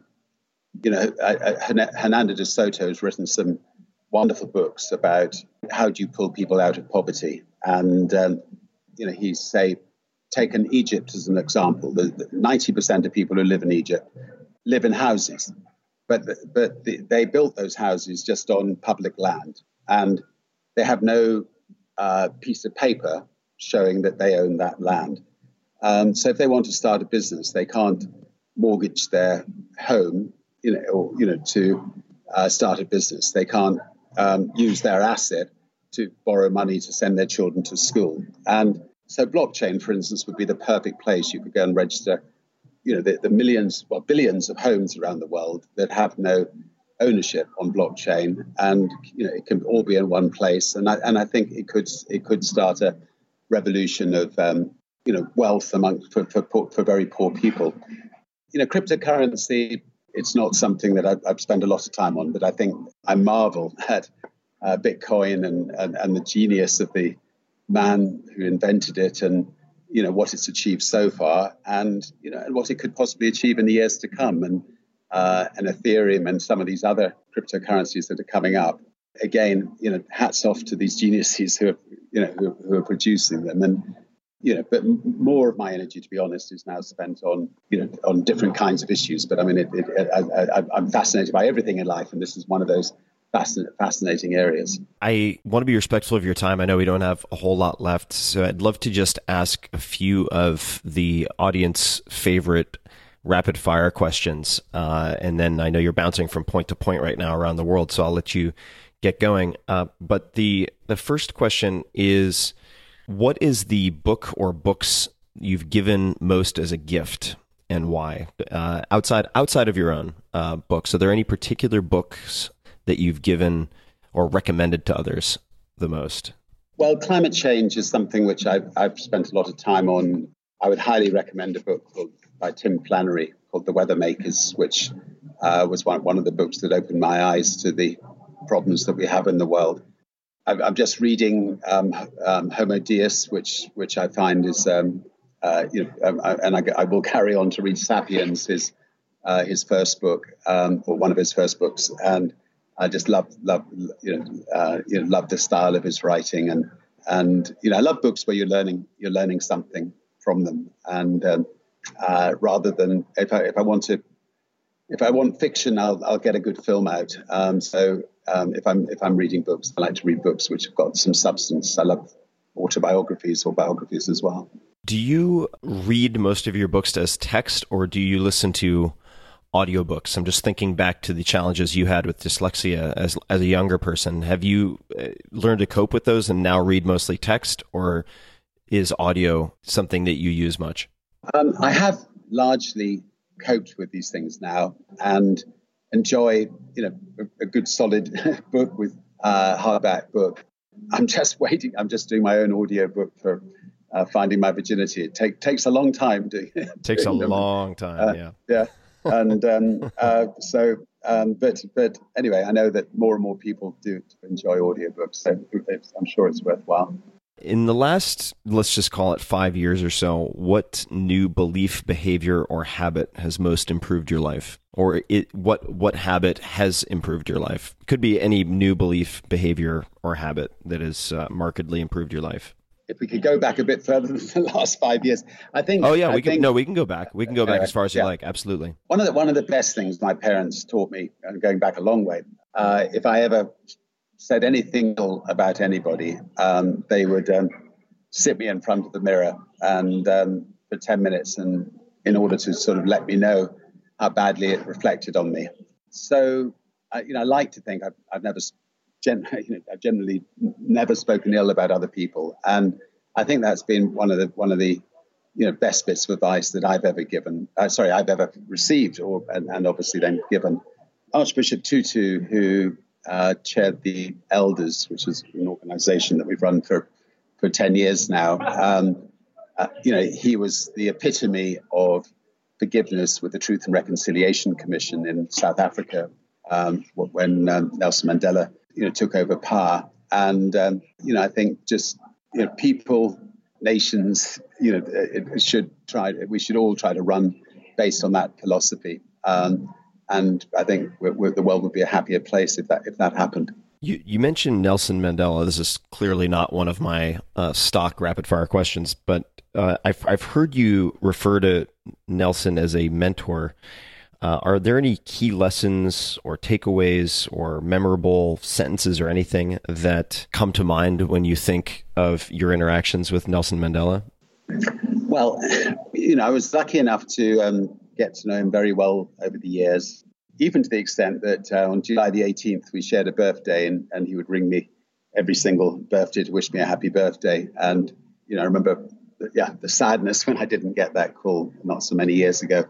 you know, Hernando de Soto has written some wonderful books about how do you pull people out of poverty. And, um, you know, he's, say, taken Egypt as an example. The, the 90% of people who live in Egypt live in houses, but, but the, they built those houses just on public land. And they have no uh, piece of paper showing that they own that land. Um, so if they want to start a business, they can't mortgage their home, you know, or you know, to uh, start a business. They can't um, use their asset to borrow money to send their children to school. And so, blockchain, for instance, would be the perfect place. You could go and register, you know, the, the millions, well, billions of homes around the world that have no ownership on blockchain, and you know it can all be in one place. And I and I think it could it could start a revolution of um, you know wealth among for, for for very poor people. You know, cryptocurrency. It's not something that I've, I've spent a lot of time on, but I think I marvel at uh, Bitcoin and, and and the genius of the man who invented it and you know what it's achieved so far and you know and what it could possibly achieve in the years to come and uh, and Ethereum and some of these other cryptocurrencies that are coming up. Again, you know, hats off to these geniuses who are, you know, who, who are producing them. And you know, but more of my energy, to be honest, is now spent on you know on different kinds of issues. But I mean, it, it, I, am fascinated by everything in life, and this is one of those fascinating areas. I want to be respectful of your time. I know we don't have a whole lot left, so I'd love to just ask a few of the audience favorite rapid fire questions. Uh, and then I know you're bouncing from point to point right now around the world, so I'll let you get going. Uh, but the the first question is, what is the book or books you've given most as a gift, and why? Uh, outside outside of your own uh, books, are there any particular books that you've given or recommended to others the most? Well, climate change is something which I've, I've spent a lot of time on. I would highly recommend a book called, by Tim Flannery called The Weather Makers, which uh, was one, one of the books that opened my eyes to the problems that we have in the world. I'm, just reading um, um, Homo Deus, which which I find is, um, uh, you know, um, and I, I, will carry on to read *Sapiens*, his uh, his first book um, or one of his first books, and I just love love you know uh, you know love the style of his writing. And and you know I love books where you're learning you're learning something from them. And um, uh, rather than if I if I want to if I want fiction I'll I'll get a good film out um, so um, if I'm if I'm reading books I like to read books which have got some substance I love autobiographies or biographies as well. Do you read most of your books as text or do you listen to audiobooks. I'm just thinking back to the challenges you had with dyslexia as as a younger person. Have you uh, learned to cope with those and now read mostly text, or is audio something that you use much? Um, I have largely coped with these things now and enjoy, you know, a, a good solid book with uh, hardback book. I'm just waiting. I'm just doing my own audio book for uh, finding my virginity. It take, takes a long time. To, takes a long time. Uh, yeah. Yeah and um, uh, so, um, but but anyway, I know that more and more people do enjoy audiobooks, so I'm sure it's worthwhile. In the last, let's just call it five years or so, what new belief, behavior, or habit has most improved your life? Or it, what what habit has improved your life? Could be any new belief, behavior, or habit that has uh, markedly improved your life if we could go back a bit further than the last five years, I think. Oh yeah, I we think, can. No, we can go back. We can go back uh, as far as yeah. you like. Absolutely. One of the one of the best things my parents taught me, and going back a long way, uh, if I ever said anything about anybody, um, they would um, sit me in front of the mirror and um, for ten minutes, and in order to sort of let me know how badly it reflected on me. So, you know, I like to think I've, I've never gen- you know, I've generally never spoken ill about other people, and I think that's been one of the one of the you know best bits of advice that I've ever given. Uh, sorry, I've ever received, or and, and, obviously then given. Archbishop Tutu, who uh, chaired the Elders, which is an organisation that we've run for for ten years now. Um, uh, you know, he was the epitome of forgiveness with the Truth and Reconciliation Commission in South Africa um, when um, Nelson Mandela, you know, took over power. And um, you know, I think just you know, people, nations, you know, it, it should try. We should all try to run based on that philosophy. Um, and I think we're, we're, the world would be a happier place if that if that happened. You, you mentioned Nelson Mandela. This is clearly not one of my uh, stock rapid fire questions, but uh, I've I've heard you refer to Nelson as a mentor. Uh, are there any key lessons or takeaways or memorable sentences or anything that come to mind when you think of your interactions with Nelson Mandela? Well, you know, I was lucky enough to um, get to know him very well over the years, even to the extent that uh, on July the 18th, we shared a birthday and, and he would ring me every single birthday to wish me a happy birthday. And, you know, I remember, yeah, the sadness when I didn't get that call not so many years ago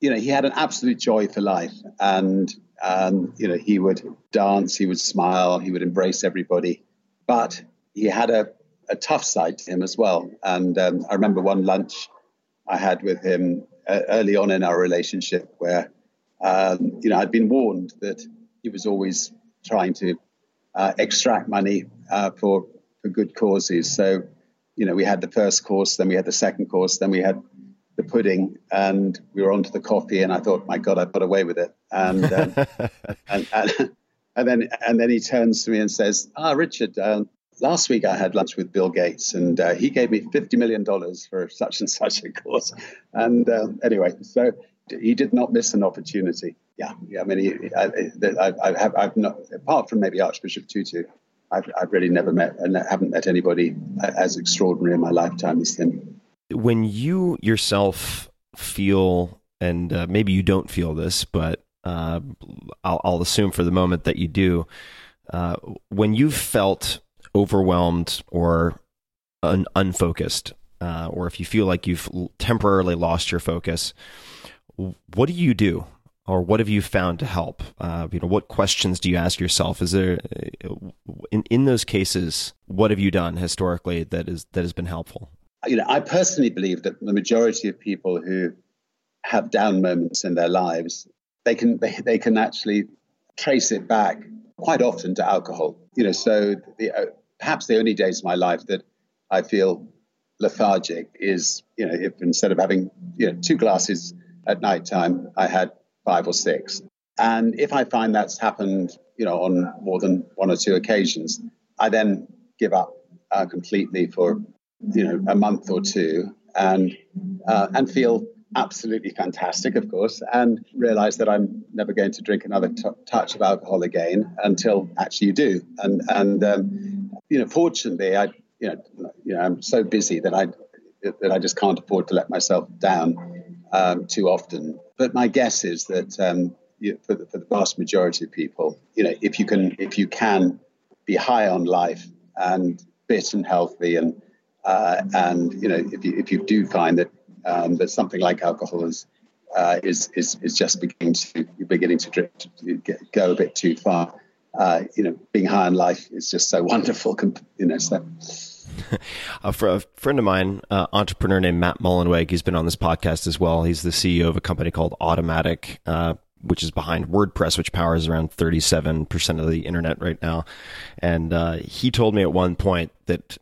you know, he had an absolute joy for life. And, um, you know, he would dance, he would smile, he would embrace everybody. But he had a, a tough side to him as well. And um, I remember one lunch I had with him early on in our relationship where, um, you know, I'd been warned that he was always trying to uh, extract money uh, for, for good causes. So, you know, we had the first course, then we had the second course, then we had the pudding and we were onto the coffee and I thought, my God, I've got away with it. And, um, and, and, and, then, and then he turns to me and says, ah, Richard, um, last week I had lunch with Bill Gates and uh, he gave me $50 million for such and such a course. And uh, anyway, so he did not miss an opportunity. Yeah. yeah I mean, he, I, I, I have, I've not, apart from maybe Archbishop Tutu, I've, I've really never met and haven't met anybody as extraordinary in my lifetime as him when you yourself feel, and uh, maybe you don't feel this, but uh, I'll, I'll, assume for the moment that you do, Uh, when you've felt overwhelmed or un- unfocused, uh, or if you feel like you've temporarily lost your focus, what do you do? Or what have you found to help? Uh, you know, what questions do you ask yourself? Is there, in in those cases, what have you done historically that is that has been helpful? You know, I personally believe that the majority of people who have down moments in their lives, they can they, they can actually trace it back quite often to alcohol. You know, so the, uh, perhaps the only days of my life that I feel lethargic is, you know, if instead of having you know two glasses at night time, I had five or six. And if I find that's happened, you know, on more than one or two occasions, I then give up uh, completely for, you know, a month or two, and uh, and feel absolutely fantastic, of course, and realize that I'm never going to drink another t- touch of alcohol again until actually you do. And and um, you know, fortunately, I you know, you know, I'm so busy that I that I just can't afford to let myself down um, too often. But my guess is that um, you, for, the, for the vast majority of people, you know, if you can if you can be high on life and fit and healthy and uh, and you know if you if you do find that um, that something like alcohol is uh, is, is is just beginning to you're beginning to drift, to get, go a bit too far. Uh, you know, being high on life is just so wonderful. You know, so. a, fr- a, friend of mine, uh, entrepreneur named Matt Mullenweg, he's been on this podcast as well. He's the CEO of a company called Automattic, uh, which is behind WordPress, which powers around 37% of the internet right now. And uh, he told me at one point that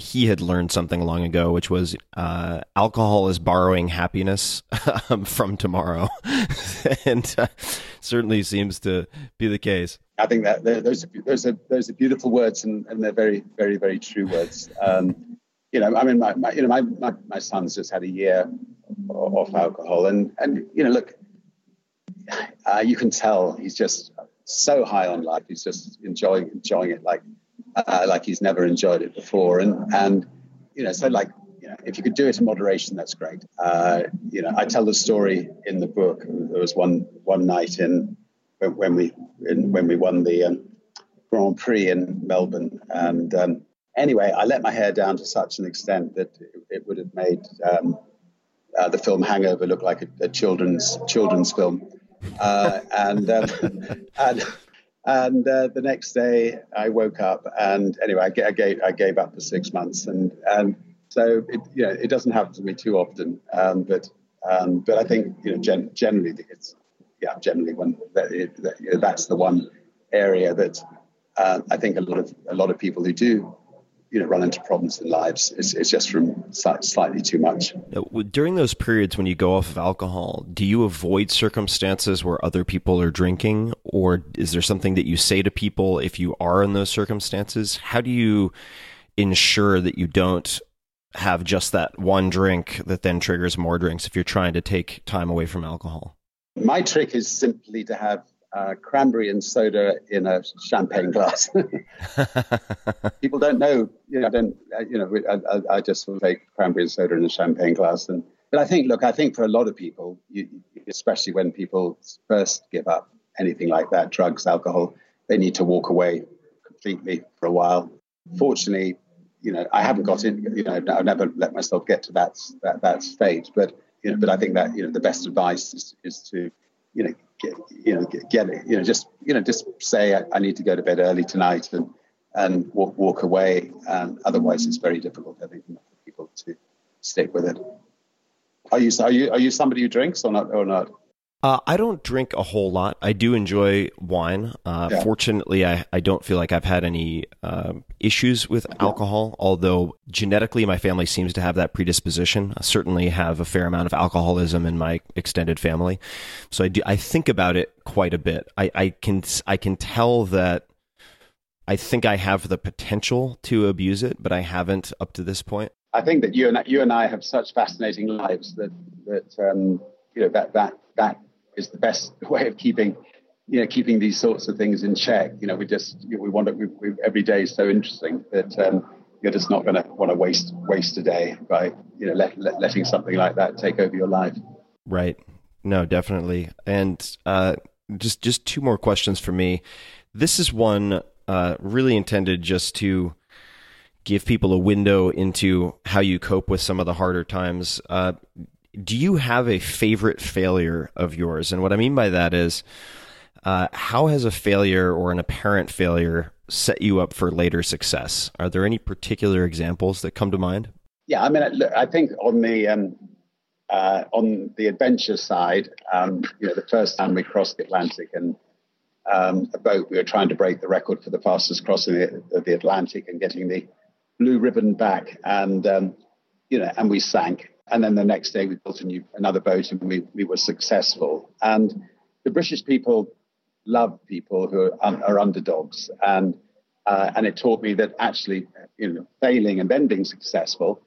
he had learned something long ago, which was uh, alcohol is borrowing happiness um, from tomorrow, and uh, certainly seems to be the case. I think that those are, those are those are beautiful words, and, and they're very very very true words. Um, you know, I mean, my, my you know my, my, my son's just had a year off alcohol, and and you know, look, uh, you can tell he's just so high on life. He's just enjoying enjoying it like uh, like he's never enjoyed it before. And and you know, so like you know, if you could do it in moderation, that's great. Uh, you know, I tell the story in the book. There was one one night in when, we when we won the um, Grand Prix in Melbourne, and um, anyway, I let my hair down to such an extent that it, it would have made um, uh, the film Hangover look like a, a children's children's film. Uh, and, um, and and uh, the next day, I woke up, and anyway, I, I, gave I gave up for six months, and and so it you know it doesn't happen to me too often, um, but um, but I think you know gen- generally it's yeah generally when that, that's the one area that uh, I think a lot of a lot of people who do you know run into problems in lives. It's, it's just from slightly too much. During those periods when you go off of alcohol, do you avoid circumstances where other people are drinking, or is there something that you say to people if you are in those circumstances? How do you ensure that you don't have just that one drink that then triggers more drinks if you're trying to take time away from alcohol? My trick is simply to have uh, cranberry and soda in a champagne glass. People don't know, you know, I don't, you know, I, I just take cranberry and soda in a champagne glass. And but I think, look, I think for a lot of people, you, especially when people first give up anything like that, drugs, alcohol, they need to walk away completely for a while. Fortunately, you know, I haven't got it. you know, I've never let myself get to that that, that stage. But you know, but I think that you know the best advice is, is to, you know, get, you know, get, get it, you know, just, you know, just say I, I, need to go to bed early tonight and, and walk, walk away. And otherwise it's very difficult, I think, for people to stick with it. Are you, are you, are you somebody who drinks or not, or not? Uh, I don't drink a whole lot. I do enjoy wine. Uh, yeah. Fortunately, I, I don't feel like I've had any uh, issues with alcohol, although genetically my family seems to have that predisposition. I certainly have a fair amount of alcoholism in my extended family. So I, do, I think about it quite a bit. I, I, can, I can tell that I think I have the potential to abuse it, but I haven't up to this point. I think that you and, you and I have such fascinating lives that, that um, you know, that, that, that is the best way of keeping you know keeping these sorts of things in check. You know, we just we want to we, we, every day is so interesting that um, you're just not going to want to waste waste a day by you know let, let, letting something like that take over your life. Right. No, definitely. And uh, just just two more questions for me. This is one uh, really intended just to give people a window into how you cope with some of the harder times. Uh, do you have a favorite failure of yours? And what I mean by that is, uh, how has a failure or an apparent failure set you up for later success? Are there any particular examples that come to mind? Yeah, I mean, I think on the um, uh, on the adventure side, um, you know, the first time we crossed the Atlantic and um, a boat, we were trying to break the record for the fastest crossing the, the Atlantic and getting the blue ribbon back, and um, you know, and we sank. And then the next day, we built a new another boat, and we we were successful. And the British people love people who are, are underdogs, and uh, and it taught me that actually, you know, failing and then being successful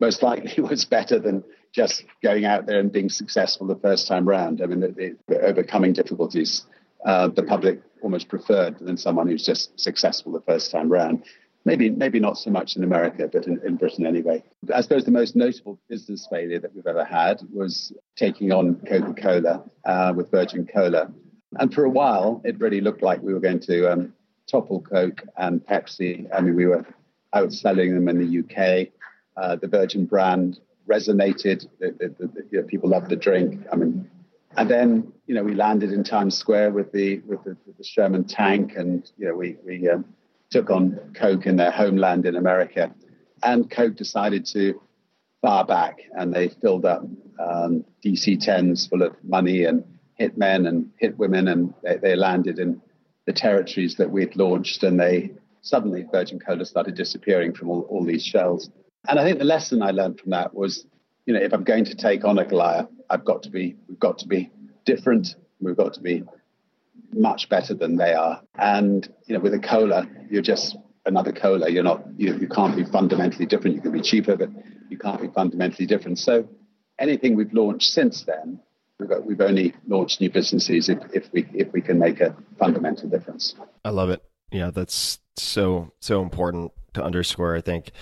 most likely was better than just going out there and being successful the first time round. I mean, the, the overcoming difficulties, uh, the public almost preferred than someone who's just successful the first time round. Maybe, maybe not so much in America, but in, in Britain anyway. I suppose the most notable business failure that we've ever had was taking on Coca Cola uh, with Virgin Cola. And for a while, it really looked like we were going to um, topple Coke and Pepsi. I mean, we were outselling them in the UK. Uh, the Virgin brand resonated. The, the, the, you know, people loved the drink. I mean, and then you know we landed in Times Square with the with the, Sherman tank, and you know we we um, took on Coke in their homeland in America, and Coke decided to fire back, and they filled up um, DC-10s full of money and hit men and hit women, and they, they landed in the territories that we'd launched, and they suddenly Virgin Cola started disappearing from all, all these shelves. And I think the lesson I learned from that was, you know, if I'm going to take on a Goliath, I've got to be, we've got to be different. We've got to be much better than they are. And you know, with a cola, you're just another cola. You're not, you, you can't be fundamentally different. You can be cheaper, but you can't be fundamentally different. So anything we've launched since then, we've, got, we've only launched new businesses if, if we if we can make a fundamental difference. I love it. Yeah, that's so so important to underscore. I think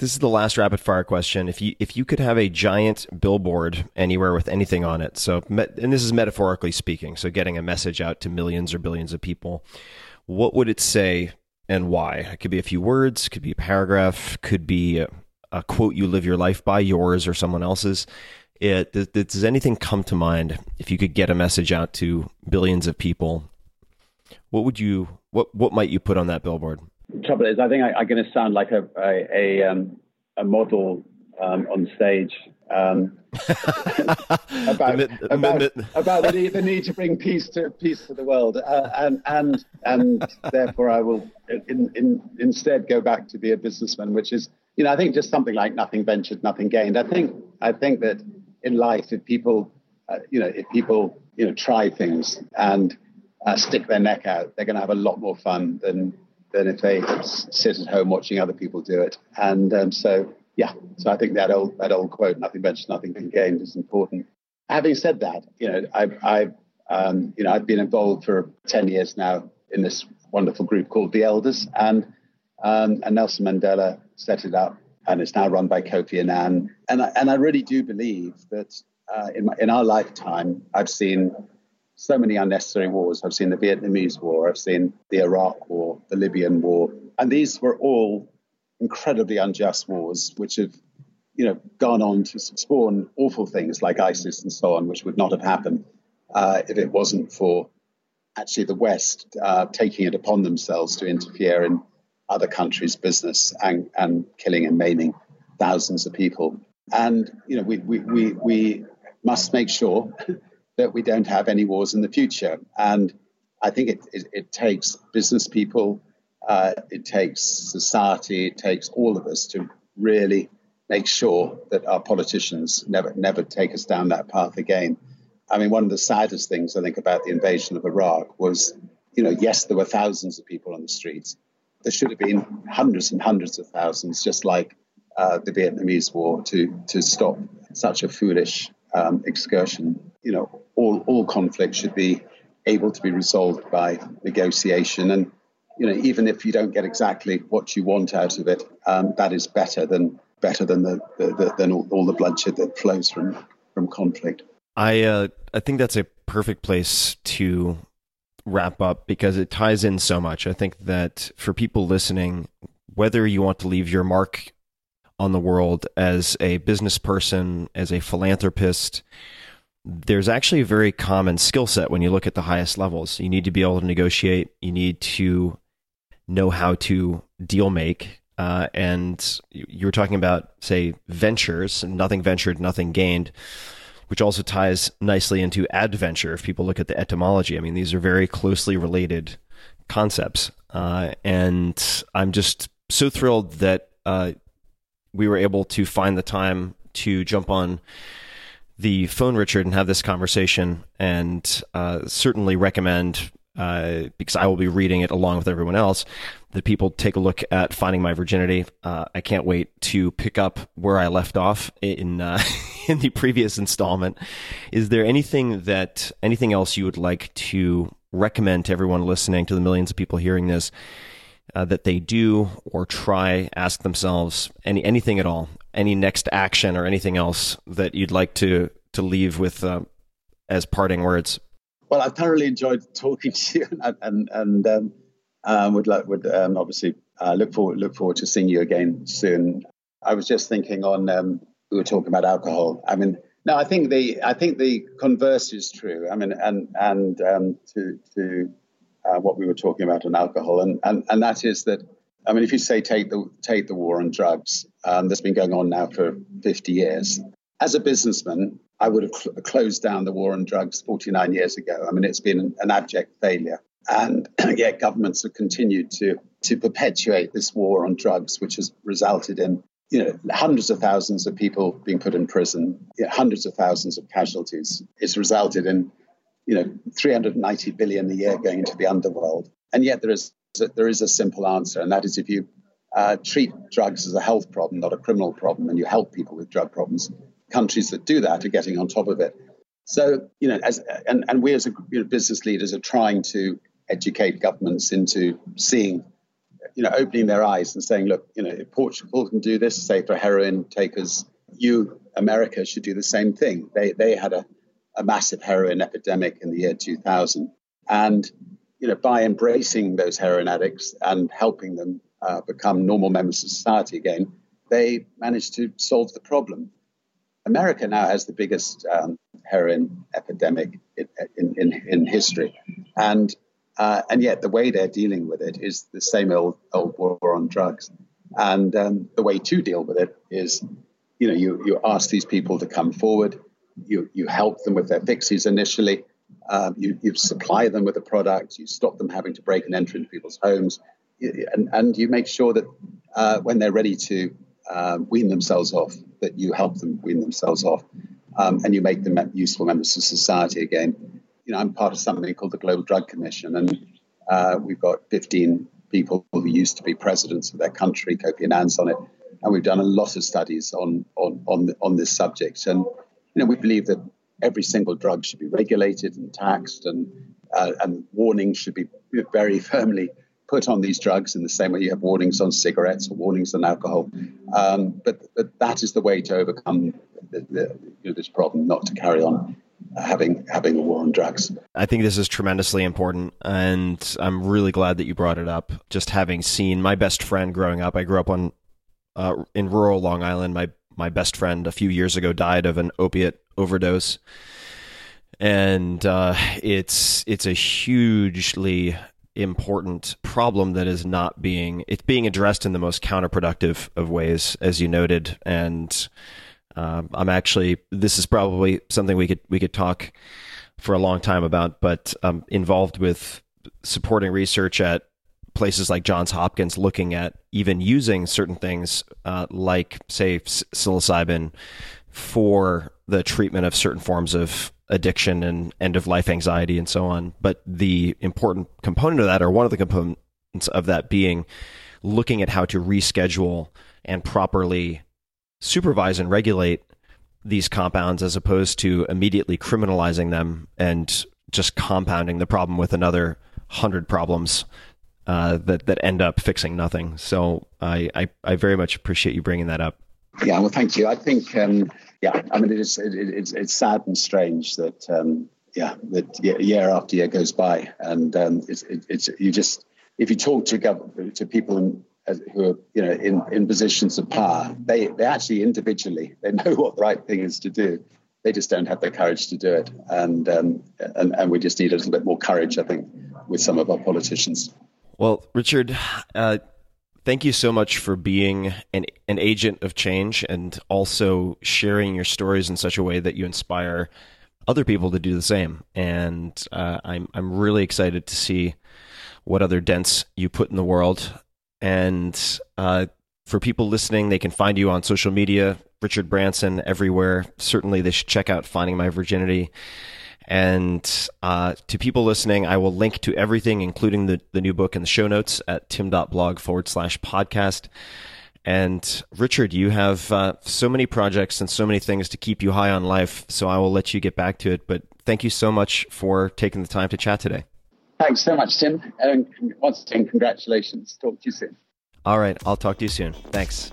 this is the last rapid fire question. If you if you could have a giant billboard anywhere with anything on it, so and this is metaphorically speaking, so getting a message out to millions or billions of people, what would it say and why? It could be a few words, could be a paragraph, could be a, a quote you live your life by, yours or someone else's. It, does, does anything come to mind if you could get a message out to billions of people? What would you what what might you put on that billboard? Trouble is, I think I, am going to sound like a a, a, um, a model um, on stage um, about, about, about the, need, the, need, to bring peace to peace to the world, uh, and and and therefore I will in, in, instead go back to be a businessman, which is you know I think just something like nothing ventured, nothing gained. I think I think that in life, if people uh, you know if people you know try things and uh, stick their neck out, they're going to have a lot more fun than than if they sit at home watching other people do it. And um, so, yeah, so I think that old that old quote, "Nothing ventured, nothing gained," is important. Having said that, you know, I've, I've um, you know I've been involved for ten years now in this wonderful group called the Elders, and um, and Nelson Mandela set it up, and it's now run by Kofi Annan. And I, and I really do believe that uh, in my, in our lifetime, I've seen so many unnecessary wars. I've seen the Vietnamese War, I've seen the Iraq War, the Libyan War, and these were all incredibly unjust wars, which have, you know, gone on to spawn awful things like ISIS and so on, which would not have happened uh, if it wasn't for actually the West uh, taking it upon themselves to interfere in other countries' business and, and killing and maiming thousands of people. And you know, we we we, we must make sure that we don't have any wars in the future. And I think it, it, it takes business people, uh, it takes society, it takes all of us to really make sure that our politicians never never take us down that path again. I mean, one of the saddest things I think about the invasion of Iraq was, you know, yes, there were thousands of people on the streets. There should have been hundreds and hundreds of thousands, just like uh, the Vietnamese War, to to stop such a foolish um, excursion. You know, all, all conflict should be able to be resolved by negotiation. And, you know, even if you don't get exactly what you want out of it, um, that is better than better than the, the, the than all, all, the bloodshed that flows from from conflict. I uh, I think that's a perfect place to wrap up because it ties in so much. I think that for people listening, whether you want to leave your mark on the world as a business person, as a philanthropist, there's actually a very common skill set when you look at the highest levels. You need to be able to negotiate, you need to know how to deal make. Uh, and you were talking about, say, ventures, nothing ventured, nothing gained which also ties nicely into adventure if people look at the etymology. I mean, these are very closely related concepts. Uh, and I'm just so thrilled that uh, we were able to find the time to jump on the phone, Richard, and have this conversation. And uh, certainly recommend, uh, because I will be reading it along with everyone else, that people take a look at Finding My Virginity. Uh, I can't wait to pick up where I left off in uh, in the previous installment. Is there anything that anything else you would like to recommend to everyone listening, to the millions of people hearing this, uh, that they do or try, ask themselves any anything at all, any next action or anything else that you'd like to to leave with uh, as parting words? Well, I've thoroughly enjoyed talking to you, and and, and um, um, would like, would um, obviously uh, look forward look forward to seeing you again soon. I was just thinking on um, we were talking about alcohol. I mean, no, I think the I think the converse is true. I mean, and and um, to to uh, what we were talking about on alcohol, and, and and that is that. I mean, if you say take the take the war on drugs, um, that's been going on now for 50 years. As a businessman, I would have cl- closed down the war on drugs 49 years ago. I mean, it's been an, an abject failure. And yet governments have continued to, to perpetuate this war on drugs, which has resulted in you know, hundreds of thousands of people being put in prison, you know, hundreds of thousands of casualties. It's resulted in, you know, 390 billion a year going into the underworld. And yet there is there is a simple answer, and that is if you uh, treat drugs as a health problem, not a criminal problem, and you help people with drug problems, countries that do that are getting on top of it. So, you know, as and, and we as a, you know, business leaders are trying to educate governments into seeing, you know, opening their eyes and saying, look, you know, if Portugal can do this, say for heroin takers, you, America, should do the same thing. They, they had a, a massive heroin epidemic in the year 2000. And, you know, by embracing those heroin addicts and helping them uh, become normal members of society again, they managed to solve the problem. America now has the biggest um, heroin epidemic in, in, in, history. And uh, and yet, the way they're dealing with it is the same old, old war on drugs. And um, the way to deal with it is, you know, you, you ask these people to come forward, you, you help them with their fixes initially, um, you, you supply them with a product, you stop them having to break and enter into people's homes, and, and you make sure that uh, when they're ready to uh, wean themselves off, that you help them wean themselves off, um, and you make them useful members of society again you know, I'm part of something called the Global Drug Commission, and uh, we've got 15 people who used to be presidents of their country, Kofi Annan's on it, and we've done a lot of studies on on on, on this subject. And you know, we believe that every single drug should be regulated and taxed, and uh, and warnings should be very firmly put on these drugs in the same way you have warnings on cigarettes or warnings on alcohol. Um, but but that is the way to overcome the, the, you know, this problem, not to carry on having having a war on drugs. I think this is tremendously important, and I'm really glad that you brought it up. Just having seen my best friend growing up, I grew up on uh, in rural Long Island. My my best friend a few years ago died of an opiate overdose, and uh, it's it's a hugely important problem that is not being it's being addressed in the most counterproductive of ways, as you noted, and uh, I'm actually this is probably something we could we could talk for a long time about, but I'm involved with supporting research at places like Johns Hopkins, looking at even using certain things uh, like say psilocybin for the treatment of certain forms of addiction and end of life anxiety and so on. But the important component of that, or one of the components of that, being looking at how to reschedule and properly supervise and regulate these compounds as opposed to immediately criminalizing them and just compounding the problem with another hundred problems uh, that that end up fixing nothing. So I, I, I very much appreciate you bringing that up. Yeah, well, thank you. I think um, yeah, I mean it is it, it's it's sad and strange that um, yeah, that year after year goes by, and um, it's, it's you just if you talk to gov- to people in, who are you know in, in positions of power, they they actually individually they know what the right thing is to do. They just don't have the courage to do it, and um, and and we just need a little bit more courage, I think, with some of our politicians. Well, Richard, uh, thank you so much for being an an agent of change and also sharing your stories in such a way that you inspire other people to do the same. And uh, I'm I'm really excited to see what other dents you put in the world. And uh, for people listening, they can find you on social media, Richard Branson, everywhere. Certainly, they should check out Finding My Virginity. And uh, to people listening, I will link to everything, including the, the new book in the show notes at tim.blog forward slash podcast. And Richard, you have uh, so many projects and so many things to keep you high on life. So I will let you get back to it. But thank you so much for taking the time to chat today. Thanks so much, Tim. And once again, congratulations. Talk to you soon. All right. I'll talk to you soon. Thanks.